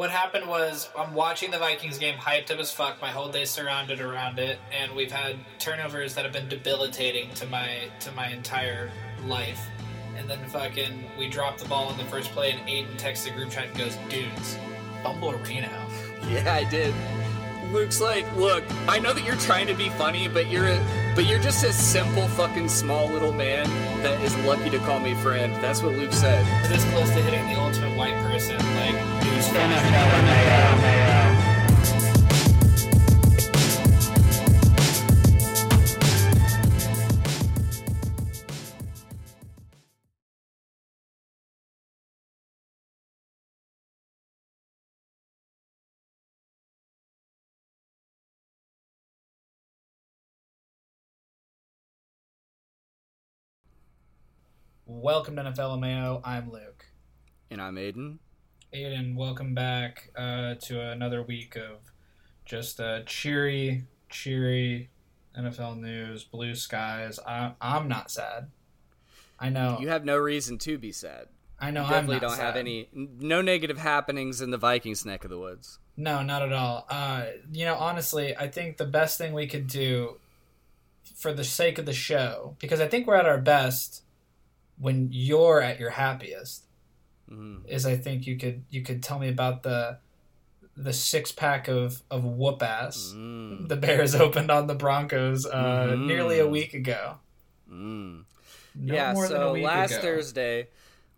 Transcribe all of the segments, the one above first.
what happened was I'm watching the Vikings game, hyped up as fuck. My whole day surrounded around it, and we've had turnovers that have been debilitating to my to my entire life. And then fucking we drop the ball in the first play, and Aiden texts the group chat and goes, "Dudes, fumble Reno." Yeah, I did. Luke's like, look, I know that you're trying to be funny, but you're a, but you're just a simple fucking small little man that is lucky to call me friend. That's what Luke said. This close to hitting the ultimate white person, like news Welcome to NFL Mayo. I'm Luke. And I'm Aiden. Aiden, welcome back uh, to another week of just uh, cheery, cheery NFL news, blue skies. I, I'm not sad. I know. You have no reason to be sad. I know. You definitely don't sad. have any, no negative happenings in the Vikings neck of the woods. No, not at all. Uh, you know, honestly, I think the best thing we could do for the sake of the show, because I think we're at our best when you're at your happiest mm-hmm. is I think you could you could tell me about the the six pack of of whoop ass mm. the Bears opened on the Broncos uh, mm-hmm. nearly a week ago. Mm. No yeah, so last ago. Thursday,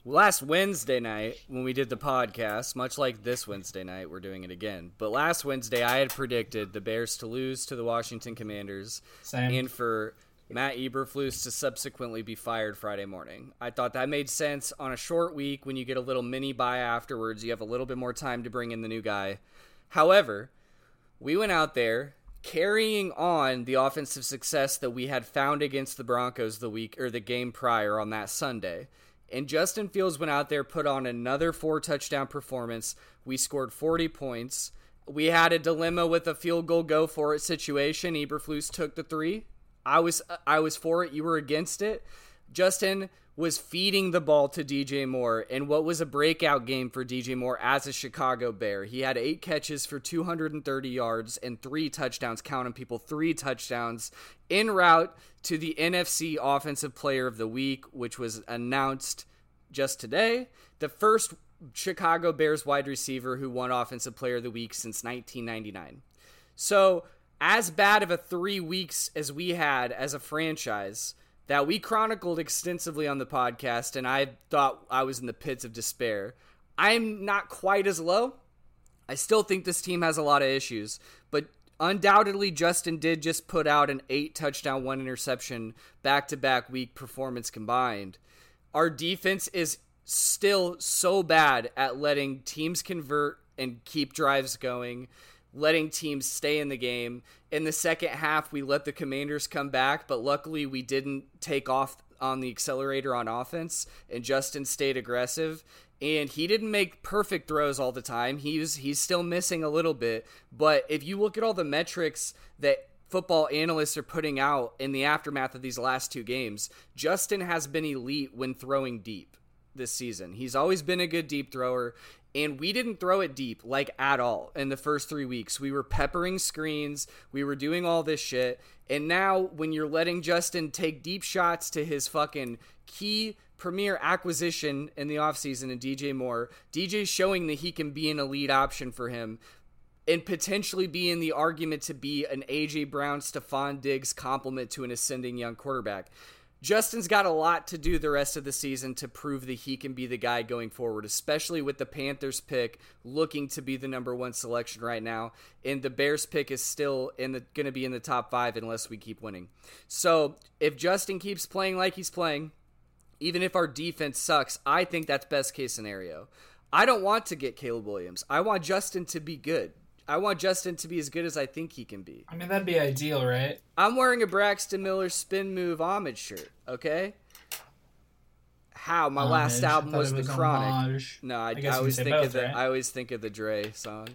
last Wednesday night when we did the podcast, much like this Wednesday night, we're doing it again. But last Wednesday, I had predicted the Bears to lose to the Washington Commanders, Same. and for Matt Eberflus to subsequently be fired Friday morning. I thought that made sense on a short week when you get a little mini bye afterwards. You have a little bit more time to bring in the new guy. However, we went out there carrying on the offensive success that we had found against the Broncos the week or the game prior on that Sunday. And Justin Fields went out there, put on another four touchdown performance. We scored 40 points. We had a dilemma with a field goal go for it situation. Eberflus took the three. I was I was for it. You were against it. Justin was feeding the ball to DJ Moore and what was a breakout game for DJ Moore as a Chicago Bear. He had 8 catches for 230 yards and 3 touchdowns, counting people 3 touchdowns en route to the NFC offensive player of the week which was announced just today. The first Chicago Bears wide receiver who won offensive player of the week since 1999. So, as bad of a three weeks as we had as a franchise that we chronicled extensively on the podcast, and I thought I was in the pits of despair. I'm not quite as low. I still think this team has a lot of issues, but undoubtedly Justin did just put out an eight touchdown, one interception back to back week performance combined. Our defense is still so bad at letting teams convert and keep drives going letting teams stay in the game. In the second half, we let the Commanders come back, but luckily we didn't take off on the accelerator on offense, and Justin stayed aggressive. And he didn't make perfect throws all the time. He was he's still missing a little bit. But if you look at all the metrics that football analysts are putting out in the aftermath of these last two games, Justin has been elite when throwing deep this season. He's always been a good deep thrower and we didn't throw it deep like at all in the first three weeks. We were peppering screens, we were doing all this shit, and now when you're letting Justin take deep shots to his fucking key premier acquisition in the offseason and DJ Moore, DJ's showing that he can be an elite option for him and potentially be in the argument to be an AJ Brown, Stefon Diggs complement to an ascending young quarterback. Justin's got a lot to do the rest of the season to prove that he can be the guy going forward, especially with the Panthers pick looking to be the number one selection right now, and the Bears pick is still in the going to be in the top five unless we keep winning. So if Justin keeps playing like he's playing, even if our defense sucks, I think that's best case scenario. I don't want to get Caleb Williams. I want Justin to be good. I want Justin to be as good as I think he can be. I mean, that'd be ideal, right? I'm wearing a Braxton Miller spin move homage shirt. Okay. How my homage. last album was, was, the Chronic. Homage. No, I, I, I always think both, of the right? I always think of the Dre song.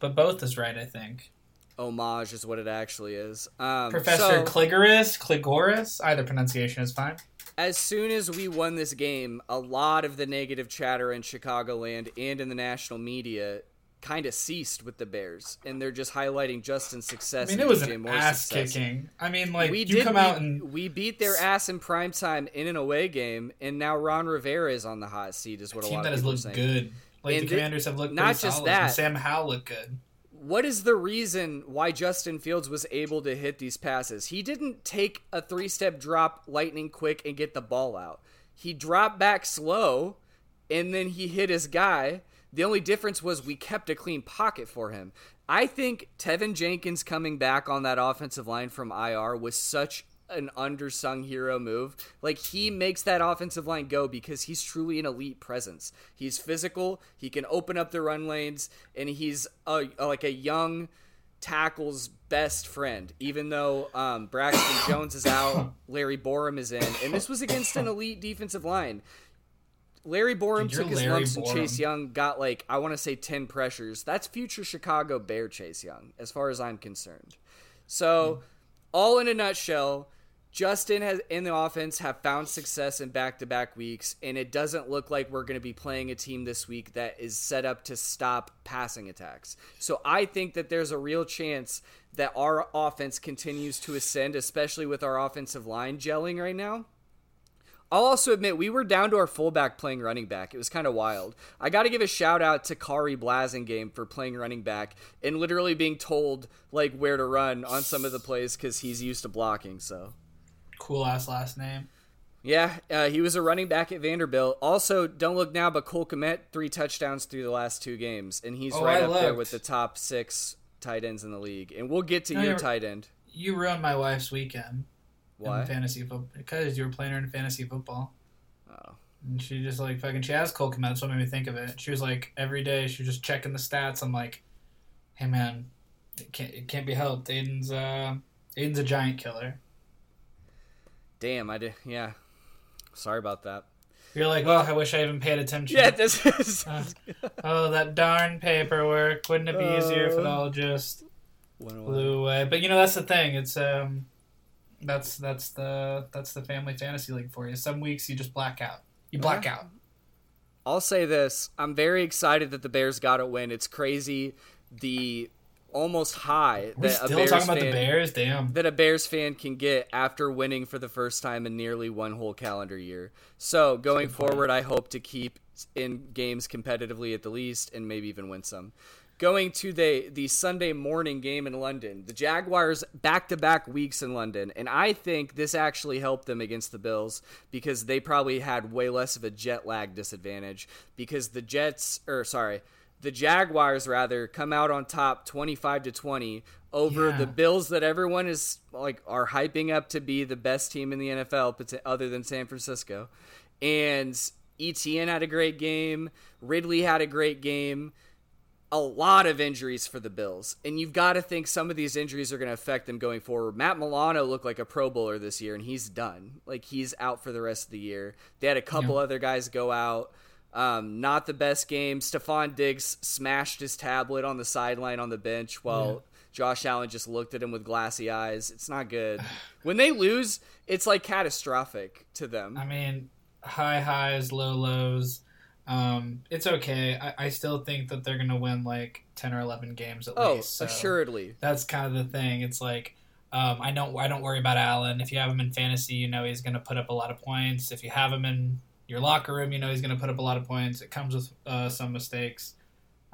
But both is right, I think. Homage is what it actually is. Um, Professor so, Cligoris, Cligoris, either pronunciation is fine. As soon as we won this game, a lot of the negative chatter in Chicagoland and in the national media kind of ceased with the Bears, and they're just highlighting Justin's success. I mean, it was DJ an Moore's ass success. kicking. I mean, like We you did come beat, out and we beat their ass in prime time in an away game, and now Ron Rivera is on the hot seat. Is what a team lot that of has looked saying. good. Like And the Commanders have looked not just solid, that. Sam Howell looked good. What is the reason why Justin Fields was able to hit these passes? He didn't take a three step drop lightning quick and get the ball out. He dropped back slow and then he hit his guy. The only difference was we kept a clean pocket for him. I think Teven Jenkins coming back on that offensive line from IR was such an undersung hero move. Like he makes that offensive line go because he's truly an elite presence. He's physical, he can open up the run lanes, and he's a, a- like a young tackle's best friend. Even though um, Braxton Jones is out, Larry Borom is in, and this was against an elite defensive line. Larry Borom Dude, took his Larry lumps and Chase Young got like I want to say 10 pressures. That's future Chicago Bear Chase Young as far as I'm concerned. So, all in a nutshell, Justin has in the offense have found success in back-to-back weeks and it doesn't look like we're going to be playing a team this week that is set up to stop passing attacks. So, I think that there's a real chance that our offense continues to ascend especially with our offensive line gelling right now. I'll also admit we were down to our fullback playing running back. It was kind of wild. I got to give a shout out to Khari Blasingame for playing running back and literally being told like where to run on some of the plays because he's used to blocking. So Cool ass last name. yeah, uh, he was a running back at Vanderbilt. Also, don't look now, but Cole Kmet three touchdowns through the last two games, and he's Oh, right I up there with the top six tight ends in the league. And we'll get to No, your tight end. You ruined my wife's weekend Why? in fantasy football because you were playing her in fantasy football. Oh. And she just like fucking she has Cole Kmet. That's what made me think of it. She was like every day she was just checking the stats. I'm like, hey man, it can't it can't be helped. Aiden's uh Aiden's a giant killer. Damn, I did. Yeah, sorry about that. You're like, oh, I wish I even paid attention. Yeah, this is. Uh, oh, that darn paperwork. Wouldn't it be easier if it Uh. all just blew away? But you know that's the thing. It's um, that's that's the that's the family fantasy league for you. Some weeks you just black out. You black out. I'll say this: I'm very excited that the Bears got a win. It's crazy the almost high We're that a still Bears talking about the fan- Bears. Damn. that a Bears fan can get after winning for the first time in nearly one whole calendar year. So going forward, I hope to keep in games competitively at the least, and maybe even win some. Going to the the Sunday morning game in London, the Jaguars back to back weeks in London, and I think this actually helped them against the Bills because they probably had way less of a jet lag disadvantage because the Jets, or sorry, the Jaguars rather come out on top 25 to 20 over Yeah. the Bills that everyone is like are hyping up to be the best team in the NFL other than San Francisco. And ETN had a great game, Ridley had a great game. A lot of injuries for the Bills. And you've got to think some of these injuries are going to affect them going forward. Matt Milano looked like a Pro Bowler this year, and he's done. Like, he's out for the rest of the year. They had a couple Yeah. other guys go out. Um, not the best game. Stefon Diggs smashed his tablet on the sideline on the bench while Josh Allen just looked at him with glassy eyes. It's not good. When they lose, it's like catastrophic to them. I mean, high highs, low lows. Um, it's okay. I, I still think that they're gonna win like ten or eleven games at Oh, least. so assuredly. That's kind of the thing. It's like um, I don't I don't worry about Allen. If you have him in fantasy, you know he's gonna put up a lot of points. If you have him in your locker room, you know he's gonna put up a lot of points. It comes with uh, some mistakes,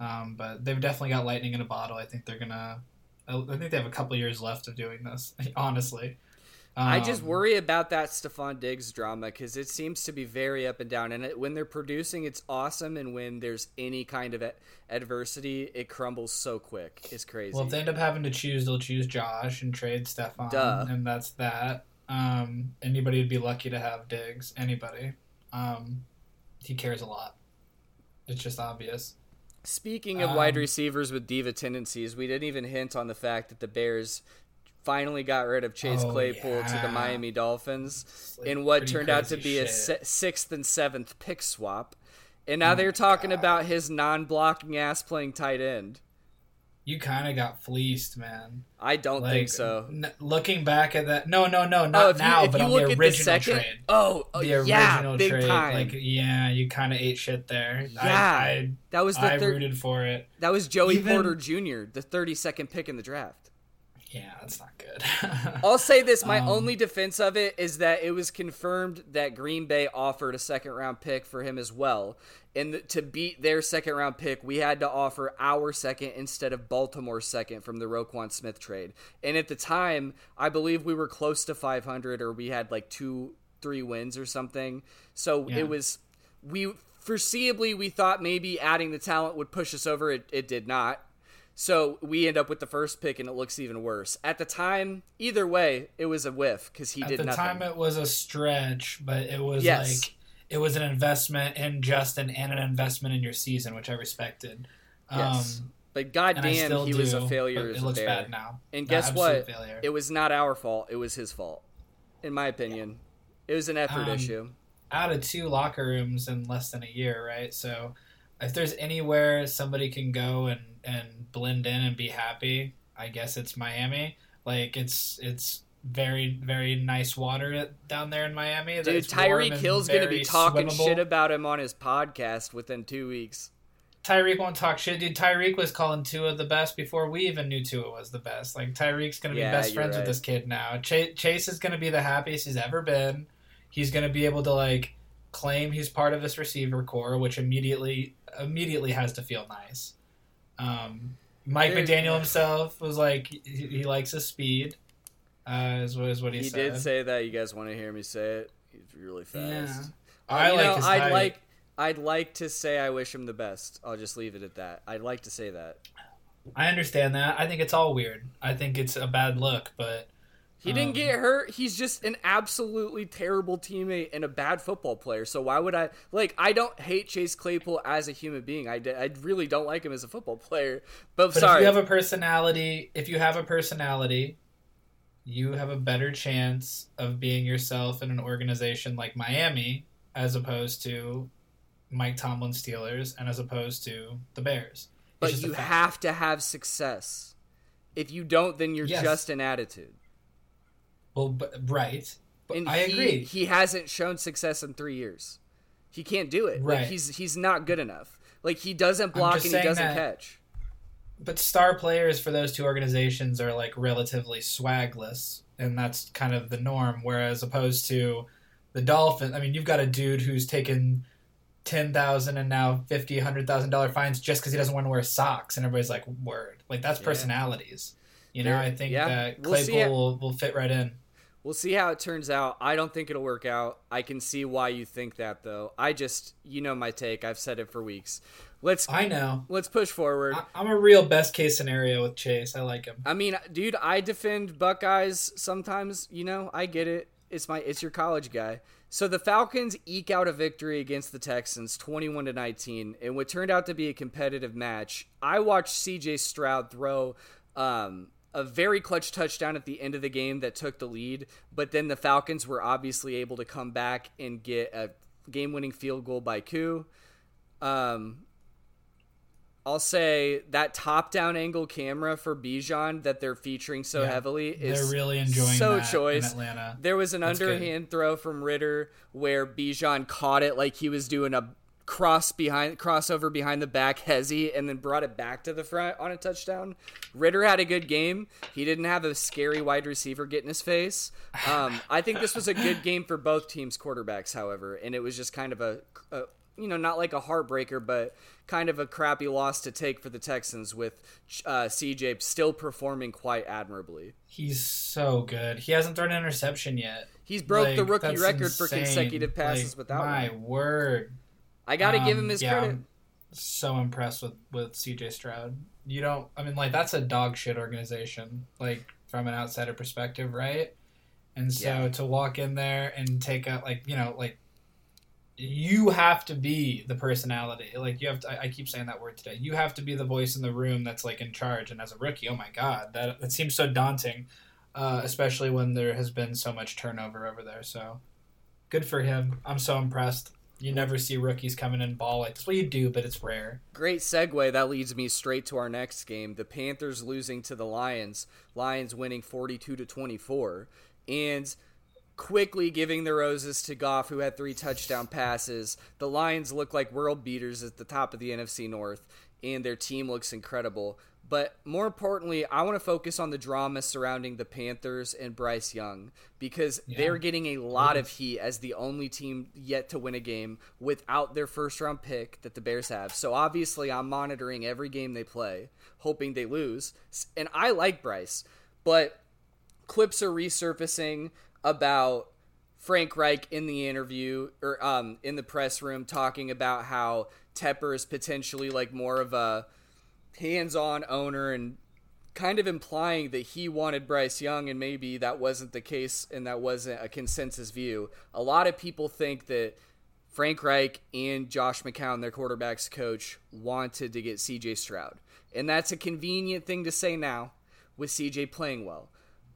um, but they've definitely got lightning in a bottle. I think they're gonna. I think they have a couple years left of doing this. Honestly, I just Um, worry about that Stefon Diggs drama because it seems to be very up and down. And it, when they're producing, it's awesome, and when there's any kind of a- adversity, it crumbles so quick. It's crazy. Well, if they end up having to choose, they'll choose Josh and trade Stefon, Duh. and that's that. Um, anybody would be lucky to have Diggs. Anybody. Um, he cares a lot. It's just obvious. Speaking of wide Um, receivers with diva tendencies, we didn't even hint on the fact that the Bears finally got rid of Chase Oh, Claypool to the. Miami Dolphins like, in what turned out to be a shit. si- sixth and seventh pick swap. And now Oh they're talking God. about his non blocking ass playing tight end. you kind of got fleeced, man. I don't Like, think so. N- looking back at that, no, no, no, Oh, not you, now, but on the at the original second, trade. oh, oh, The yeah, original big trade, time. like yeah, you kind of ate shit there. Yeah, I, that was I, the I third. rooted for it. That was Joey Even- Porter Jr., the 32nd pick in the draft. Yeah, that's not good. I'll say this: my Um, only defense of it is that it was confirmed that Green Bay offered a second round pick for him as well, and th- to beat their second round pick, we had to offer our second instead of Baltimore's second from the Roquan Smith trade. And at the time, I believe we were close to 500, or we had like two, three wins or something. So Yeah. it was we foreseeably we thought maybe adding the talent would push us over. It, it did not. So we end up with the first pick, and it looks even worse. At the time, either way, it was a whiff because he At did At the nothing. time, it was a stretch, but it was Yes. like it was an investment in Justin and an investment in your season, which I respected. yes, Um, but goddamn, he was a failure. It looks bad now. And An guess what? Failure. It was not our fault. It was his fault, in my opinion. It was an effort Um, issue. out of two locker rooms in less than a year, right? So if there's anywhere somebody can go and and blend in and be happy, I guess it's Miami. Like it's it's very very nice water down there in Miami. Dude, Tyreek Hill's gonna be talking swimmable. shit about him on his podcast within two weeks. Tyreek won't talk shit, dude. Tyreek was calling Tua the best before we even knew Tua was the best. Like Tyreek's gonna be best friends right. with this kid now. Ch- Chase is gonna be the happiest he's ever been. He's gonna be able to like claim he's part of this receiver corps, which immediately immediately has to feel nice. Um, Mike Dude. McDaniel himself was like he, he likes his speed. Uh, is, what- is what he, He said. did say that. You guys want to hear me say it? He's really fast. Yeah. I you like know, I'd like I'd like to say I wish him the best. I'll just leave it at that. I'd like to say that. I understand that. I think it's all weird. I think it's a bad look, but He didn't Um, get hurt. He's just an absolutely terrible teammate and a bad football player. So why would I like? I don't hate Chase Claypool as a human being. I, I really don't like him as a football player. But, But sorry, if you have a personality, if you have a personality, you have a better chance of being yourself in an organization like Miami as opposed to Mike Tomlin Steelers and as opposed to the Bears. It's but you have to have success. If you don't, then you're Yes. just an attitude. Well, but, right. But And I he, agree. He hasn't shown success in three years. He can't do it. Like Right. he's he's not good enough. Like he doesn't block and he doesn't that- catch. but star players for those two organizations are like relatively swagless, and that's kind of the norm. Whereas opposed to the Dolphins, I mean, you've got a dude who's taken ten thousand and now fifty, hundred thousand dollar fines just because he doesn't want to wear socks, and everybody's like, "Word!" Like that's Yeah. personalities. You know, There- I think yeah. that We'll Claypool will, will fit right in. We'll see how it turns out. I don't think it'll work out. I can see why you think that though. I just you know my take. I've said it for weeks. Let's I know. let's push forward. I, I'm a real best case scenario with Chase. I like him. I mean, dude, I defend Buckeyes sometimes, you know, I get it. It's my it's your college guy. So the Falcons eke out a victory against the Texans 21 to 19 in what turned out to be a competitive match. I watched CJ Stroud throw um, a very clutch touchdown at the end of the game that took the lead, but then the Falcons were obviously able to come back and get a game-winning field goal by Koo. Um, I'll say that top-down angle camera for Bijan that they're featuring so Yeah, heavily is They're really enjoying so that choice. in Atlanta. There was an That's good. underhand throw from Ridder where Bijan caught it like he was doing a cross behind crossover behind the back hezzy and then brought it back to the front on a touchdown. Ridder had a good game. He didn't have a scary wide receiver get in his face. Um, I think this was a good game for both teams' quarterbacks, however, and it was just kind of a, a you know not like a heartbreaker, but kind of a crappy loss to take for the Texans with uh, CJ still performing quite admirably. He's so good. He hasn't thrown an interception yet. He's broke the rookie record for consecutive passes Like, without my one. word. I got to give Um, him his yeah, credit. I'm so impressed with with CJ Stroud. You don't. I mean, like that's a dog shit organization. Like from an outsider perspective, right? And so Yeah. to walk in there and take out like you know like you have to be the personality. Like you have to. I, I keep saying that word today. You have to be the voice in the room that's like in charge. And as a rookie, oh my god, that that seems so daunting, uh, especially when there has been so much turnover over there. So good for him. I'm so impressed. You never see rookies coming in ball like you do, but it's rare. Great segue. That leads me straight to our next game. The Panthers losing to the Lions. Lions winning 42 to 24. And quickly giving the roses to Goff, who had three touchdown passes. The Lions look like world beaters at the top of the NFC North, and their team looks incredible. But more importantly, I want to focus on the drama surrounding the Panthers and Bryce Young because yeah. they're getting a lot of heat as the only team yet to win a game without their first round pick that the Bears have. So obviously, I'm monitoring every game they play, hoping they lose. And I like Bryce, but clips are resurfacing about Frank Reich in the interview or um, in the press room talking about how Tepper is potentially like more of a hands-on owner and kind of implying that he wanted Bryce Young and maybe that wasn't the case and that wasn't a consensus view. A lot of people think that Frank Reich and Josh McCown, their quarterbacks coach, wanted to get CJ Stroud. And that's a convenient thing to say now with CJ playing well.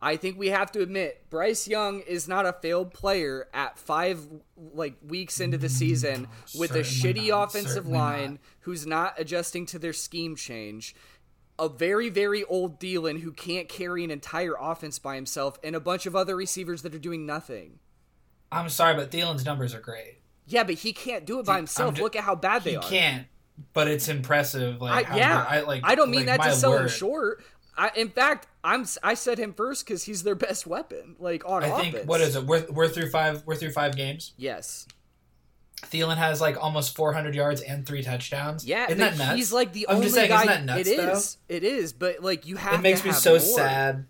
I think we have to admit Bryce Young is not a failed player at five like weeks into the season with a shitty not, offensive line not. who's not adjusting to their scheme change. A very, very old Thielen who can't carry an entire offense by himself, and a bunch of other receivers that are doing nothing. I'm sorry, but Thielen's numbers are great. Yeah, but he can't do it by himself. Just, Look at how bad they he are. He can't, but it's impressive. Like, I, yeah, I like. I don't mean like, that to sell word. him short. I, in fact, I'm I said him first because he's their best weapon. Like on I offense. think what is it? We're, we're through five. We're through five games. Yes. Thielen has like almost 400 yards and three touchdowns. Yeah, isn't that nuts? He's like the I'm only saying, guy. Nuts, it is. Though? It is. But like you have. It makes me so more. sad.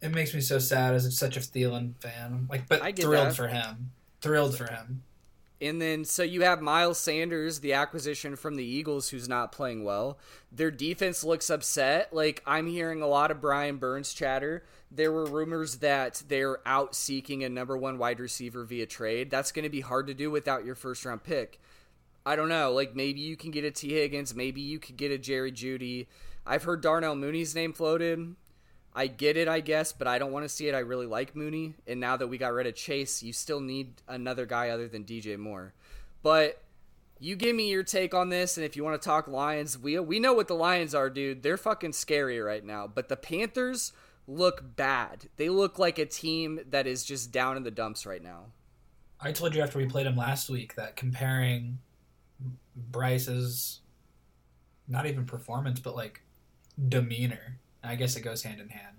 It makes me so sad as such a Thielen fan. Like, but thrilled that. for him. Thrilled for him. And then, so you have Miles Sanders, the acquisition from the Eagles, who's not playing well. Their defense looks upset. Like, I'm hearing a lot of Brian Burns chatter. There were rumors that they're out seeking a number one wide receiver via trade. That's going to be hard to do without your first round pick. I don't know. Like, maybe you can get a Tee Higgins. Maybe you could get a Jerry Jeudy. I've heard Darnell Mooney's name floated. I get it, I guess, but I don't want to see it. I really like Mooney, and now that we got rid of Chase, you still need another guy other than DJ Moore. But you give me your take on this, and if you want to talk Lions, we we know what the Lions are, dude. They're fucking scary right now. But the Panthers look bad. They look like a team that is just down in the dumps right now. I told you after we played them last week that comparing Bryce's not even performance, but like demeanor I guess it goes hand in hand.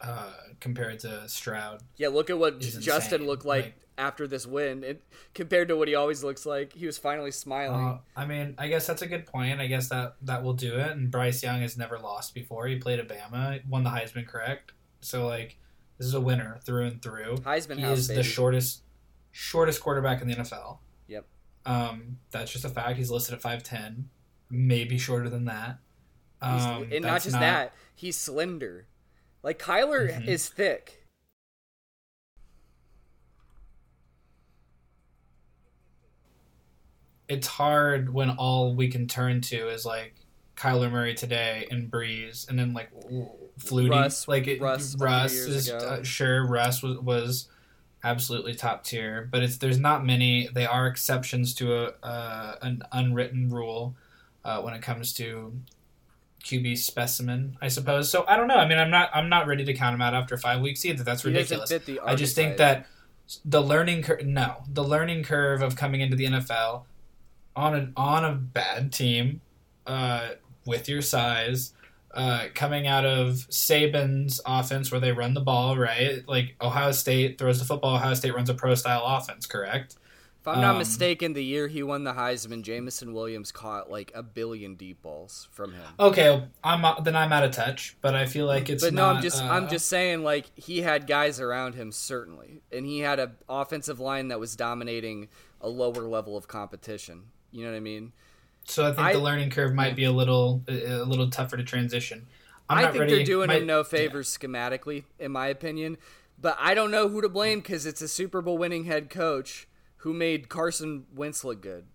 Uh, compared to Stroud. Yeah, look at what Justin insane. looked like, like, after this win, it, compared to what he always looks like. He was finally smiling. Uh, I mean, I guess that's a good point. I guess that that will do it. And Bryce Young has never lost before. He played at Bama, won the Heisman, correct? So like, this is a winner through and through. Heisman he house, is baby. the shortest shortest quarterback in the NFL. Yep. Um, that's just a fact. He's listed at five ten, maybe shorter than that. Um, and not just not... that, he's slender. Like Kyler mm-hmm. is thick. It's hard when all we can turn to is like Kyler Murray today and Brees, and then like Flutie, Russ, like it, Russ, Russ is uh, sure Russ was, was absolutely top tier, but it's there's not many. They are exceptions to a uh, an unwritten rule uh, when it comes to QB specimen, I suppose. So I don't know. I mean, I'm not I'm not ready to count him out after five weeks either. That's ridiculous. I just think that the learning curve. No, the learning curve of coming into the NFL on an on a bad team, uh, with your size, uh, coming out of Saban's offense where they run the ball, right? Like Ohio State throws the football. Ohio State runs a pro style offense, correct? If I'm not um, mistaken, the year he won the Heisman, Jameson Williams caught like a billion deep balls from him. Okay, I'm uh, then I'm out of touch, but I feel like it's. But no, I'm just uh, I'm just saying like he had guys around him certainly, and he had an offensive line that was dominating a lower level of competition. You know what I mean? So I think I, the learning curve might be a little a little tougher to transition. I'm i think ready. they're doing my, him no favors yeah. schematically, in my opinion. But I don't know who to blame because it's a Super Bowl winning head coach who made Carson Wentz look good.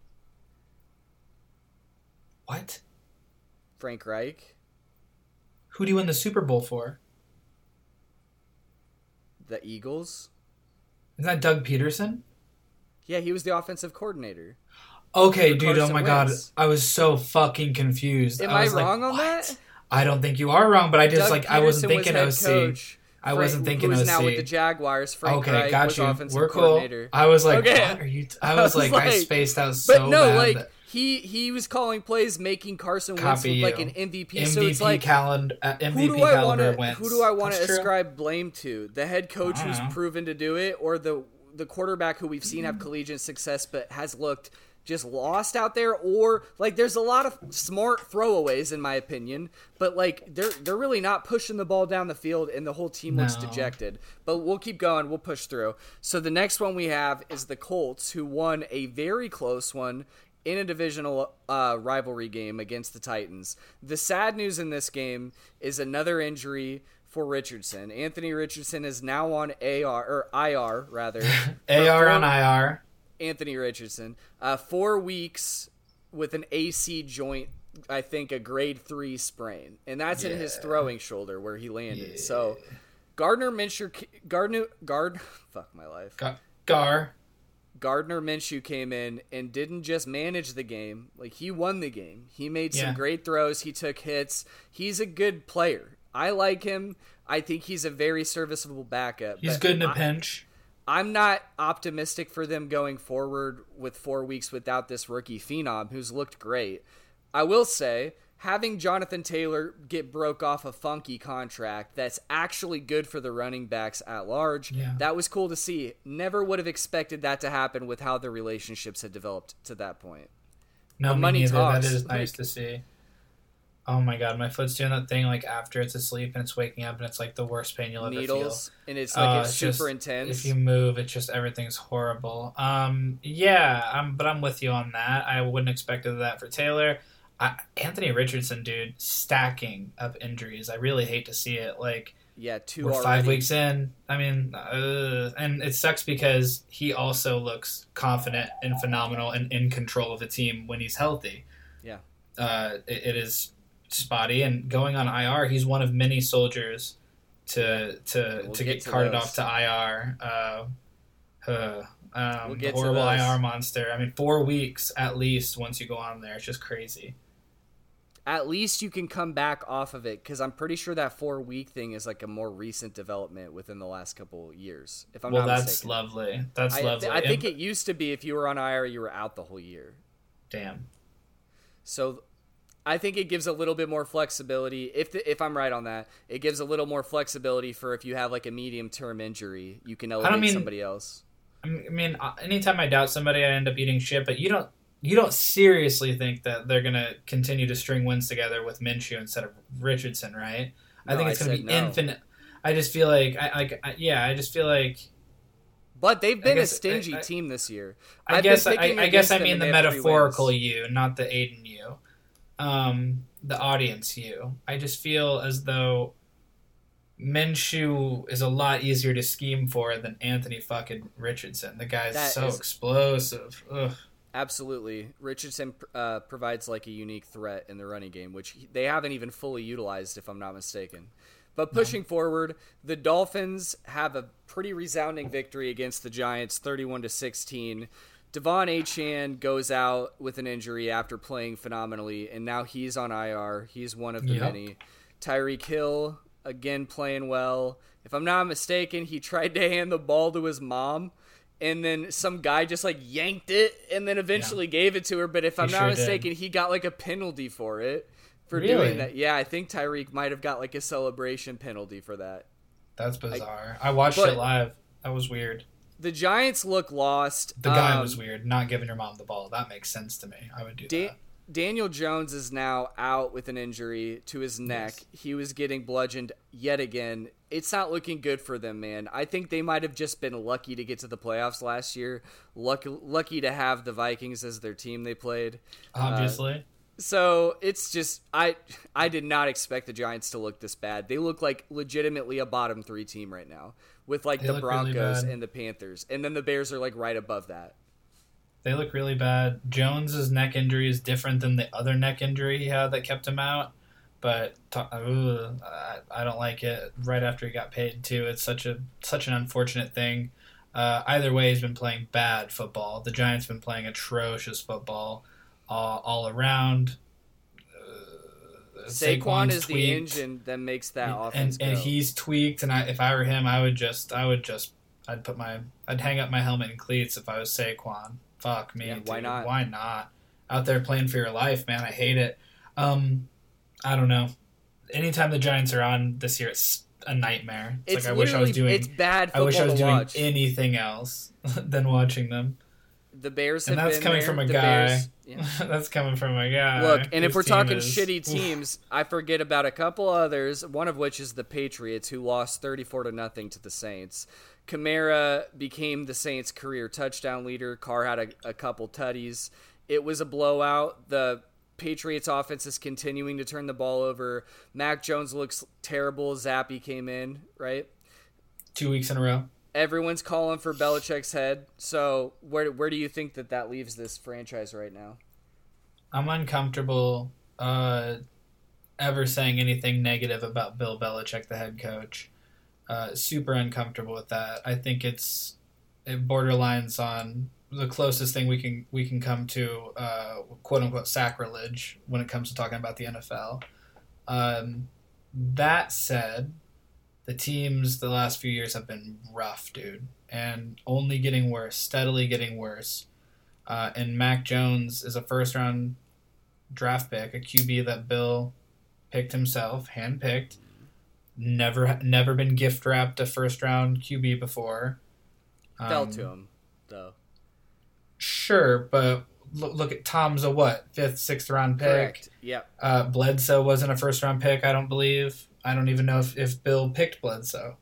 What? Frank Reich. Who do you win the Super Bowl for? The Eagles. Isn't that Doug Pederson? Yeah, he was the offensive coordinator. Okay, dude. Oh Carson my god, I was so fucking confused. Am I I, was like, wrong on "What?" that? I don't think you are wrong, but I just Doug like I wasn't Pederson thinking was OC. coach. I wasn't thinking who's now with the Jaguars. Frank okay, got was you. offensive We're cool. coordinator. I was like, Okay. what are you? T-? I was was like, I spaced out so But no, bad. like that- he he was calling plays, making Carson Wentz look like an MVP. MVP so it's like calendar, uh, MVP who do I want to who do I want to ascribe blame to? The head coach who's know. proven to do it, or the the quarterback who we've seen have collegiate success but has looked just lost out there, or like there's a lot of smart throwaways in my opinion, but like they're they're really not pushing the ball down the field, and the whole team looks dejected. But we'll keep going. We'll push through. So the next one we have is the Colts, who won a very close one in a divisional uh, rivalry game against the Titans. The sad news in this game is another injury for Richardson. Anthony Richardson is now on AR or IR rather. AR on IR. Anthony Richardson, uh, four weeks with an AC joint. I think a grade three sprain, and that's in his throwing shoulder where he landed. So, Gardner Minshew, Gardner, Gard, fuck my life. Ga- Gar. Gardner Minshew came in and didn't just manage the game, like he won the game. He made some Yeah. great throws, he took hits. He's a good player. I like him. I think he's a very serviceable backup. He's good in a I- pinch. I'm not optimistic for them going forward with 4 weeks without this rookie phenom who's looked great. I will say having Jonathan Taylor get broke off a funky contract that's actually good for the running backs at large. Yeah. That was cool to see. Never would have expected that to happen with how the relationships had developed to that point. No, money neither. talks. That is nice Like- to see. Oh my god, my foot's doing that thing like after it's asleep and it's waking up and it's like the worst pain you'll ever Needles and it's like Uh, it's super just- intense. If you move, it's just everything's horrible. Um, yeah, um, but I'm with you on that. I wouldn't expect that for Taylor. I, Anthony Richardson, dude, stacking up injuries. I really hate to see it. Like yeah, 2 we're already. five weeks in. I mean, uh, and it sucks because he also looks confident and phenomenal and in control of the team when he's healthy. Yeah. Uh, it, it is spotty, and going on IR, he's one of many soldiers to to We'll to get get to carted those. off to IR. Uh, uh, um, We'll the horrible. IR monster. I mean, four weeks at least once you go on there. It's just crazy. at least you can come back off of it because I'm pretty sure that four week thing is like a more recent development within the last couple years. If I'm not mistaken. well, not that's mistaken. lovely. That's I, lovely. I think it used to be if you were on IR, you were out the whole year. Damn. So I think it gives a little bit more flexibility. If the, if I'm right on that, it gives a little more flexibility for if you have like a medium term injury, you can elevate mean- somebody else. I mean, uh, anytime I doubt somebody, I end up eating shit. But you don't, you don't seriously think that they're gonna continue to string wins together with Minshew instead of Richardson, right? I No, think I it's gonna be no. infinite. I just feel like, I, like, I, yeah, I just feel like, But they've been guess- a stingy I- I- team this year. I I've guess, I, I guess I mean the they have three metaphorical you, not the Aiden you, um, the audience you. I just feel as though Minshew is a lot easier to scheme for than Anthony fucking Richardson. The guy's That so is- explosive. Ugh. Absolutely. Richardson uh, provides like a unique threat in the running game, which they haven't even fully utilized, if I'm not mistaken. But pushing forward, the Dolphins have a pretty resounding victory against the Giants, 31 to 16. Devon Achane goes out with an injury after playing phenomenally, and now he's on IR. He's one of the Yep. many. Tyreek Hill again playing well. If I'm not mistaken, he tried to hand the ball to his mom, and then some guy just like yanked it, and then eventually gave it to her. But if I'm He not sure did. mistaken, he got like a penalty for it for Really? doing that. Yeah, I think Tyreek might have got like a celebration penalty for that. That's bizarre. I, watched but- it live. That was weird. The Giants look lost. The guy Um, was weird. Not giving your mom the ball. That makes sense to me. I would do Da- that. Daniel Jones is now out with an injury to his neck. He was getting bludgeoned yet again. It's not looking good for them, man. I think they might have just been lucky to get to the playoffs last year. Lucky, lucky to have the Vikings as their team they played. Obviously. So it's just I I did not expect the Giants to look this bad. They look like legitimately a bottom three team right now with like They the look really Broncos and the Panthers, and then the Bears are like right above that. they look really bad. Jones's neck injury is different than the other neck injury he had that kept him out. But I don't like it. Right after he got paid too, it's such a such an unfortunate thing. Uh, either way, he's been playing bad football. The Giants been playing atrocious football uh, all around. Saquon is the engine that makes that and, offense and go. he's tweaked. And I, if I were him, I would just, I would just, I'd put my, I'd hang up my helmet and cleats if I was Saquon. Fuck me, Yeah, why dude. not? Why not? Out there playing for your life, man. I hate it. Um, I don't know. Anytime the Giants are on this year, it's a nightmare. It's, it's like I wish I was doing. It's bad I wish I was doing watch. anything else than watching them. The Bears have And that's coming there. from a The guy. Bears- yeah. That's coming from a guy. Look, and if we're talking is- shitty teams, I forget about a couple others. One of which is the Patriots, who lost thirty-four to nothing to the Saints. Kamara became the Saints' career touchdown leader. Carr had a, a couple tutties. It was a blowout. The Patriots offense is continuing to turn the ball over. Mac Jones looks terrible. Zappy came in, right? two weeks in a row. Everyone's calling for Belichick's head. So where where do you think that that leaves this franchise right now? I'm uncomfortable uh, ever saying anything negative about Bill Belichick, the head coach. Uh, super uncomfortable with that. I think it's it borderlines on the closest thing we can we can come to uh, quote unquote sacrilege when it comes to talking about the NFL. Um, that said, the teams the last few years have been rough, dude, and only getting worse, steadily getting worse. Uh, and Mac Jones is a first round draft pick, a QB that Bill picked himself, handpicked. Never, never been gift wrapped a first round QB before. Fell Um, to him, though. Sure, but look, look at Tom's a what fifth, sixth round pick. Correct. Yep. Uh, Bledsoe wasn't a first round pick, I don't believe. I don't even know if, if Bill picked Bledsoe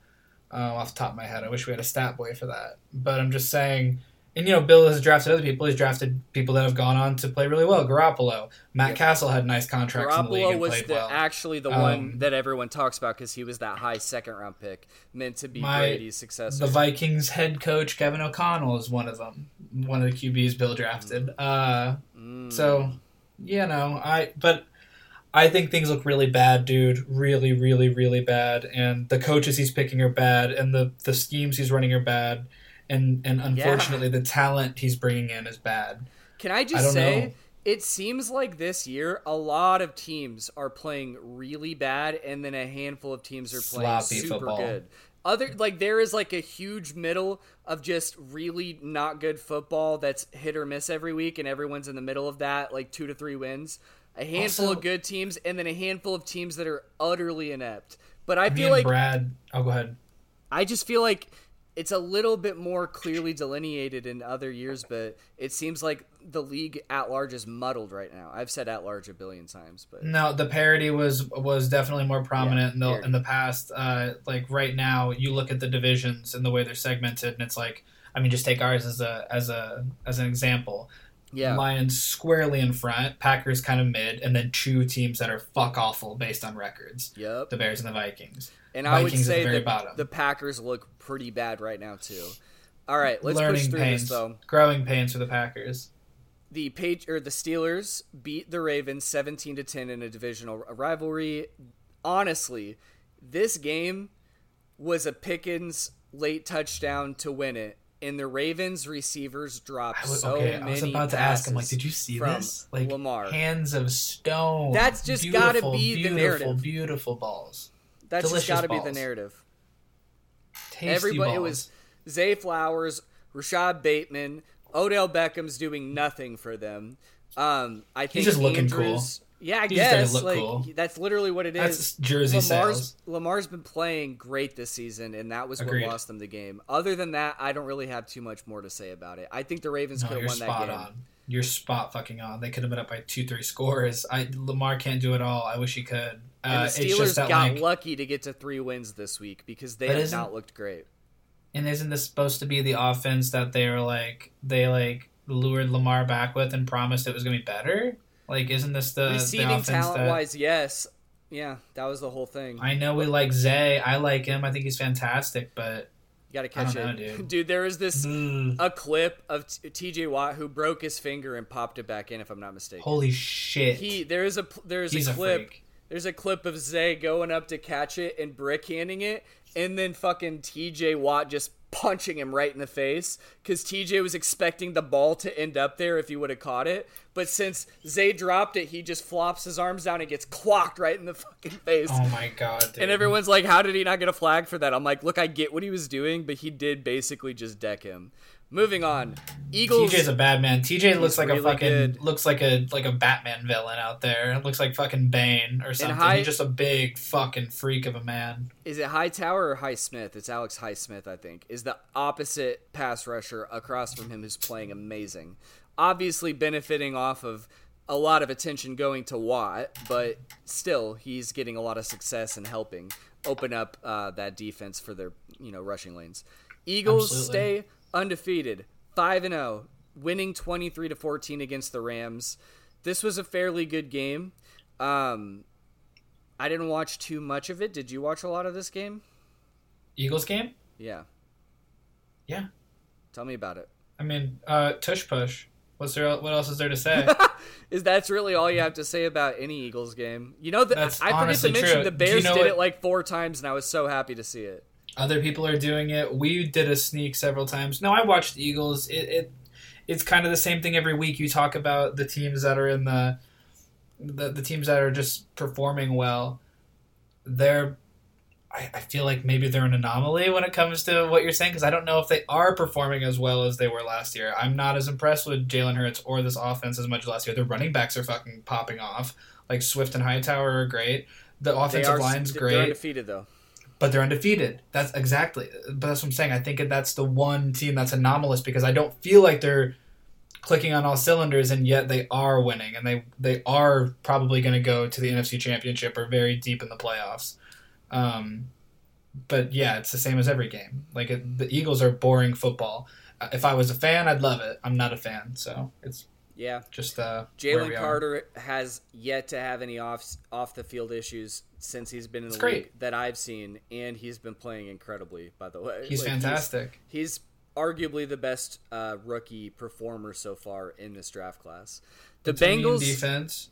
uh, off the top of my head. I wish we had a stat boy for that. But I'm just saying, and you know, Bill has drafted other people. He's drafted people that have gone on to play really well. Garoppolo, Matt Yep. Cassel had nice contracts in the league Garoppolo and was played the, well. actually the Um, one that everyone talks about because he was that high second round pick, meant to be My- Brady's successor. The Vikings head coach Kevin O'Connell is one of them. One of the QBs Bill drafted. Uh, Mm. So, you know, I but I think things look really bad, dude. Really, really, really bad. And the coaches he's picking are bad, and the the schemes he's running are bad, and and unfortunately, the talent he's bringing in is bad. Can I I just don't say, know. it seems like this year a lot of teams are playing really bad, and then a handful of teams are playing Sloppy super football. good. Other like there is like a huge middle of just really not good football that's hit or miss every week, and everyone's in the middle of that, like two to three wins. A handful Also- of good teams, and then a handful of teams that are utterly inept. But I Me feel and like Brad. I'll go ahead. I just feel like it's a little bit more clearly delineated in other years, but it seems like the league at large is muddled right now. I've said at large a billion times, but No, the parody was was definitely more prominent in the parody. in the past. Uh, like right now, you look at the divisions and the way they're segmented, and it's like, I mean, just take ours as a as a as an example. Yeah, Lions squarely in front, Packers kind of mid, and then two teams that are fuck awful based on records: yep. the Bears and the Vikings. And I would Vikings at say the bottom. the Packers look pretty bad right now too. All right, let's Learning push through pains, this though. growing pains for the Packers. The page or the Steelers beat the Ravens 17 to 10 in a divisional rivalry. Honestly, this game was a Pickens late touchdown to win it, and the Ravens receivers dropped was, so okay, many I was about to ask him, like, did you see this? Like Lamar. hands of stone. That's just gotta Beautiful, be the narrative. Beautiful balls. That's just got to be the narrative. Tasty Everybody, it was Zay Flowers, Rashod Bateman, Odell Beckham's doing nothing for them. Um, I think He's just looking cool. Andrews- Yeah, I He's just there to guess like cool. that's literally what it is. That's jersey Lamar's sales. Lamar's been playing great this season, and that was Agreed. what lost them the game. Other than that, I don't really have too much more to say about it. I think the Ravens No, could have won that game. on. You're spot fucking on. They could have been up by two, three scores. I Lamar can't do it all. I wish he could. Uh, And the it's Steelers that got like, lucky to get to three wins this week because they have not looked great. and isn't this supposed to be the offense that they were like they like lured Lamar back with and promised it was gonna be better? Like, isn't this the, Receiving talent that? wise, yes, yeah, that was the whole thing. I know we like Zay. I like him. I think he's fantastic, but You got to catch it, know, dude. There was this Ugh. a clip of T.J. Watt who broke his finger and popped it back in, if I'm not mistaken. holy shit, He there is a there is a a clip freak. There's a clip of Zay going up to catch it and brick handing it, and then fucking TJ Watt just punching him right in the face because TJ was expecting the ball to end up there if he would have caught it. But since Zay dropped it, he just flops his arms down and gets clocked right in the fucking face. Oh my god, dude. And everyone's like, "How did he not get a flag for that?" I'm like, "Look, I get what he was doing, but he did basically just deck him." Moving on, Eagles. TJ's a bad man. TJ looks like really a fucking good. looks like a like a Batman villain out there. It looks like fucking Bane or something. High- He's just a big fucking freak of a man. is it Hightower or Highsmith? It's Alex Highsmith, I think. Is the opposite pass rusher across from him who's playing amazing. Obviously benefiting off of a lot of attention going to Watt, but still he's getting a lot of success and helping open up uh, that defense for their you know rushing lanes. Eagles Absolutely. stay undefeated, five and zero, winning twenty three to fourteen against the Rams. This was a fairly good game. Um, I didn't watch too much of it. Did you watch a lot of this game? Eagles game? Yeah. Yeah. Tell me about it. I mean, uh, tush push. What's there? What else is there to say? Is that's really all you have to say about any Eagles game? You know, the, That's I forget to mention true. the Do you Bears know did what- it like four times, and I was so happy to see it. Other people are doing it. We did a sneak several times. No, I watched the Eagles. It, it it's kind of the same thing every week. You talk about the teams that are in the the, the teams that are just performing well. They're I, I feel like maybe they're an anomaly when it comes to what you're saying because I don't know if they are performing as well as they were last year. I'm not as impressed with Jalen Hurts or this offense as much as last year. The running backs are fucking popping off. Like Swift and Hightower are great. The offensive are line's they're great undefeated though. But they're undefeated. That's exactly. But that's what I'm saying. I think that's the one team that's anomalous because I don't feel like they're clicking on all cylinders, and yet they are winning, and they they are probably going to go to the NFC Championship or very deep in the playoffs. Um, but yeah, it's the same as every game. Like it, the Eagles are boring football. Uh, If I was a fan, I'd love it. I'm not a fan, so it's Yeah. just uh, Jalen. Carter has yet to have any off off the field issues since he's been in the It's great. league that I've seen, and he's been playing incredibly. By the way, He's Like, fantastic. He's, arguably the best uh, rookie performer so far in this draft class. The Bengals defense.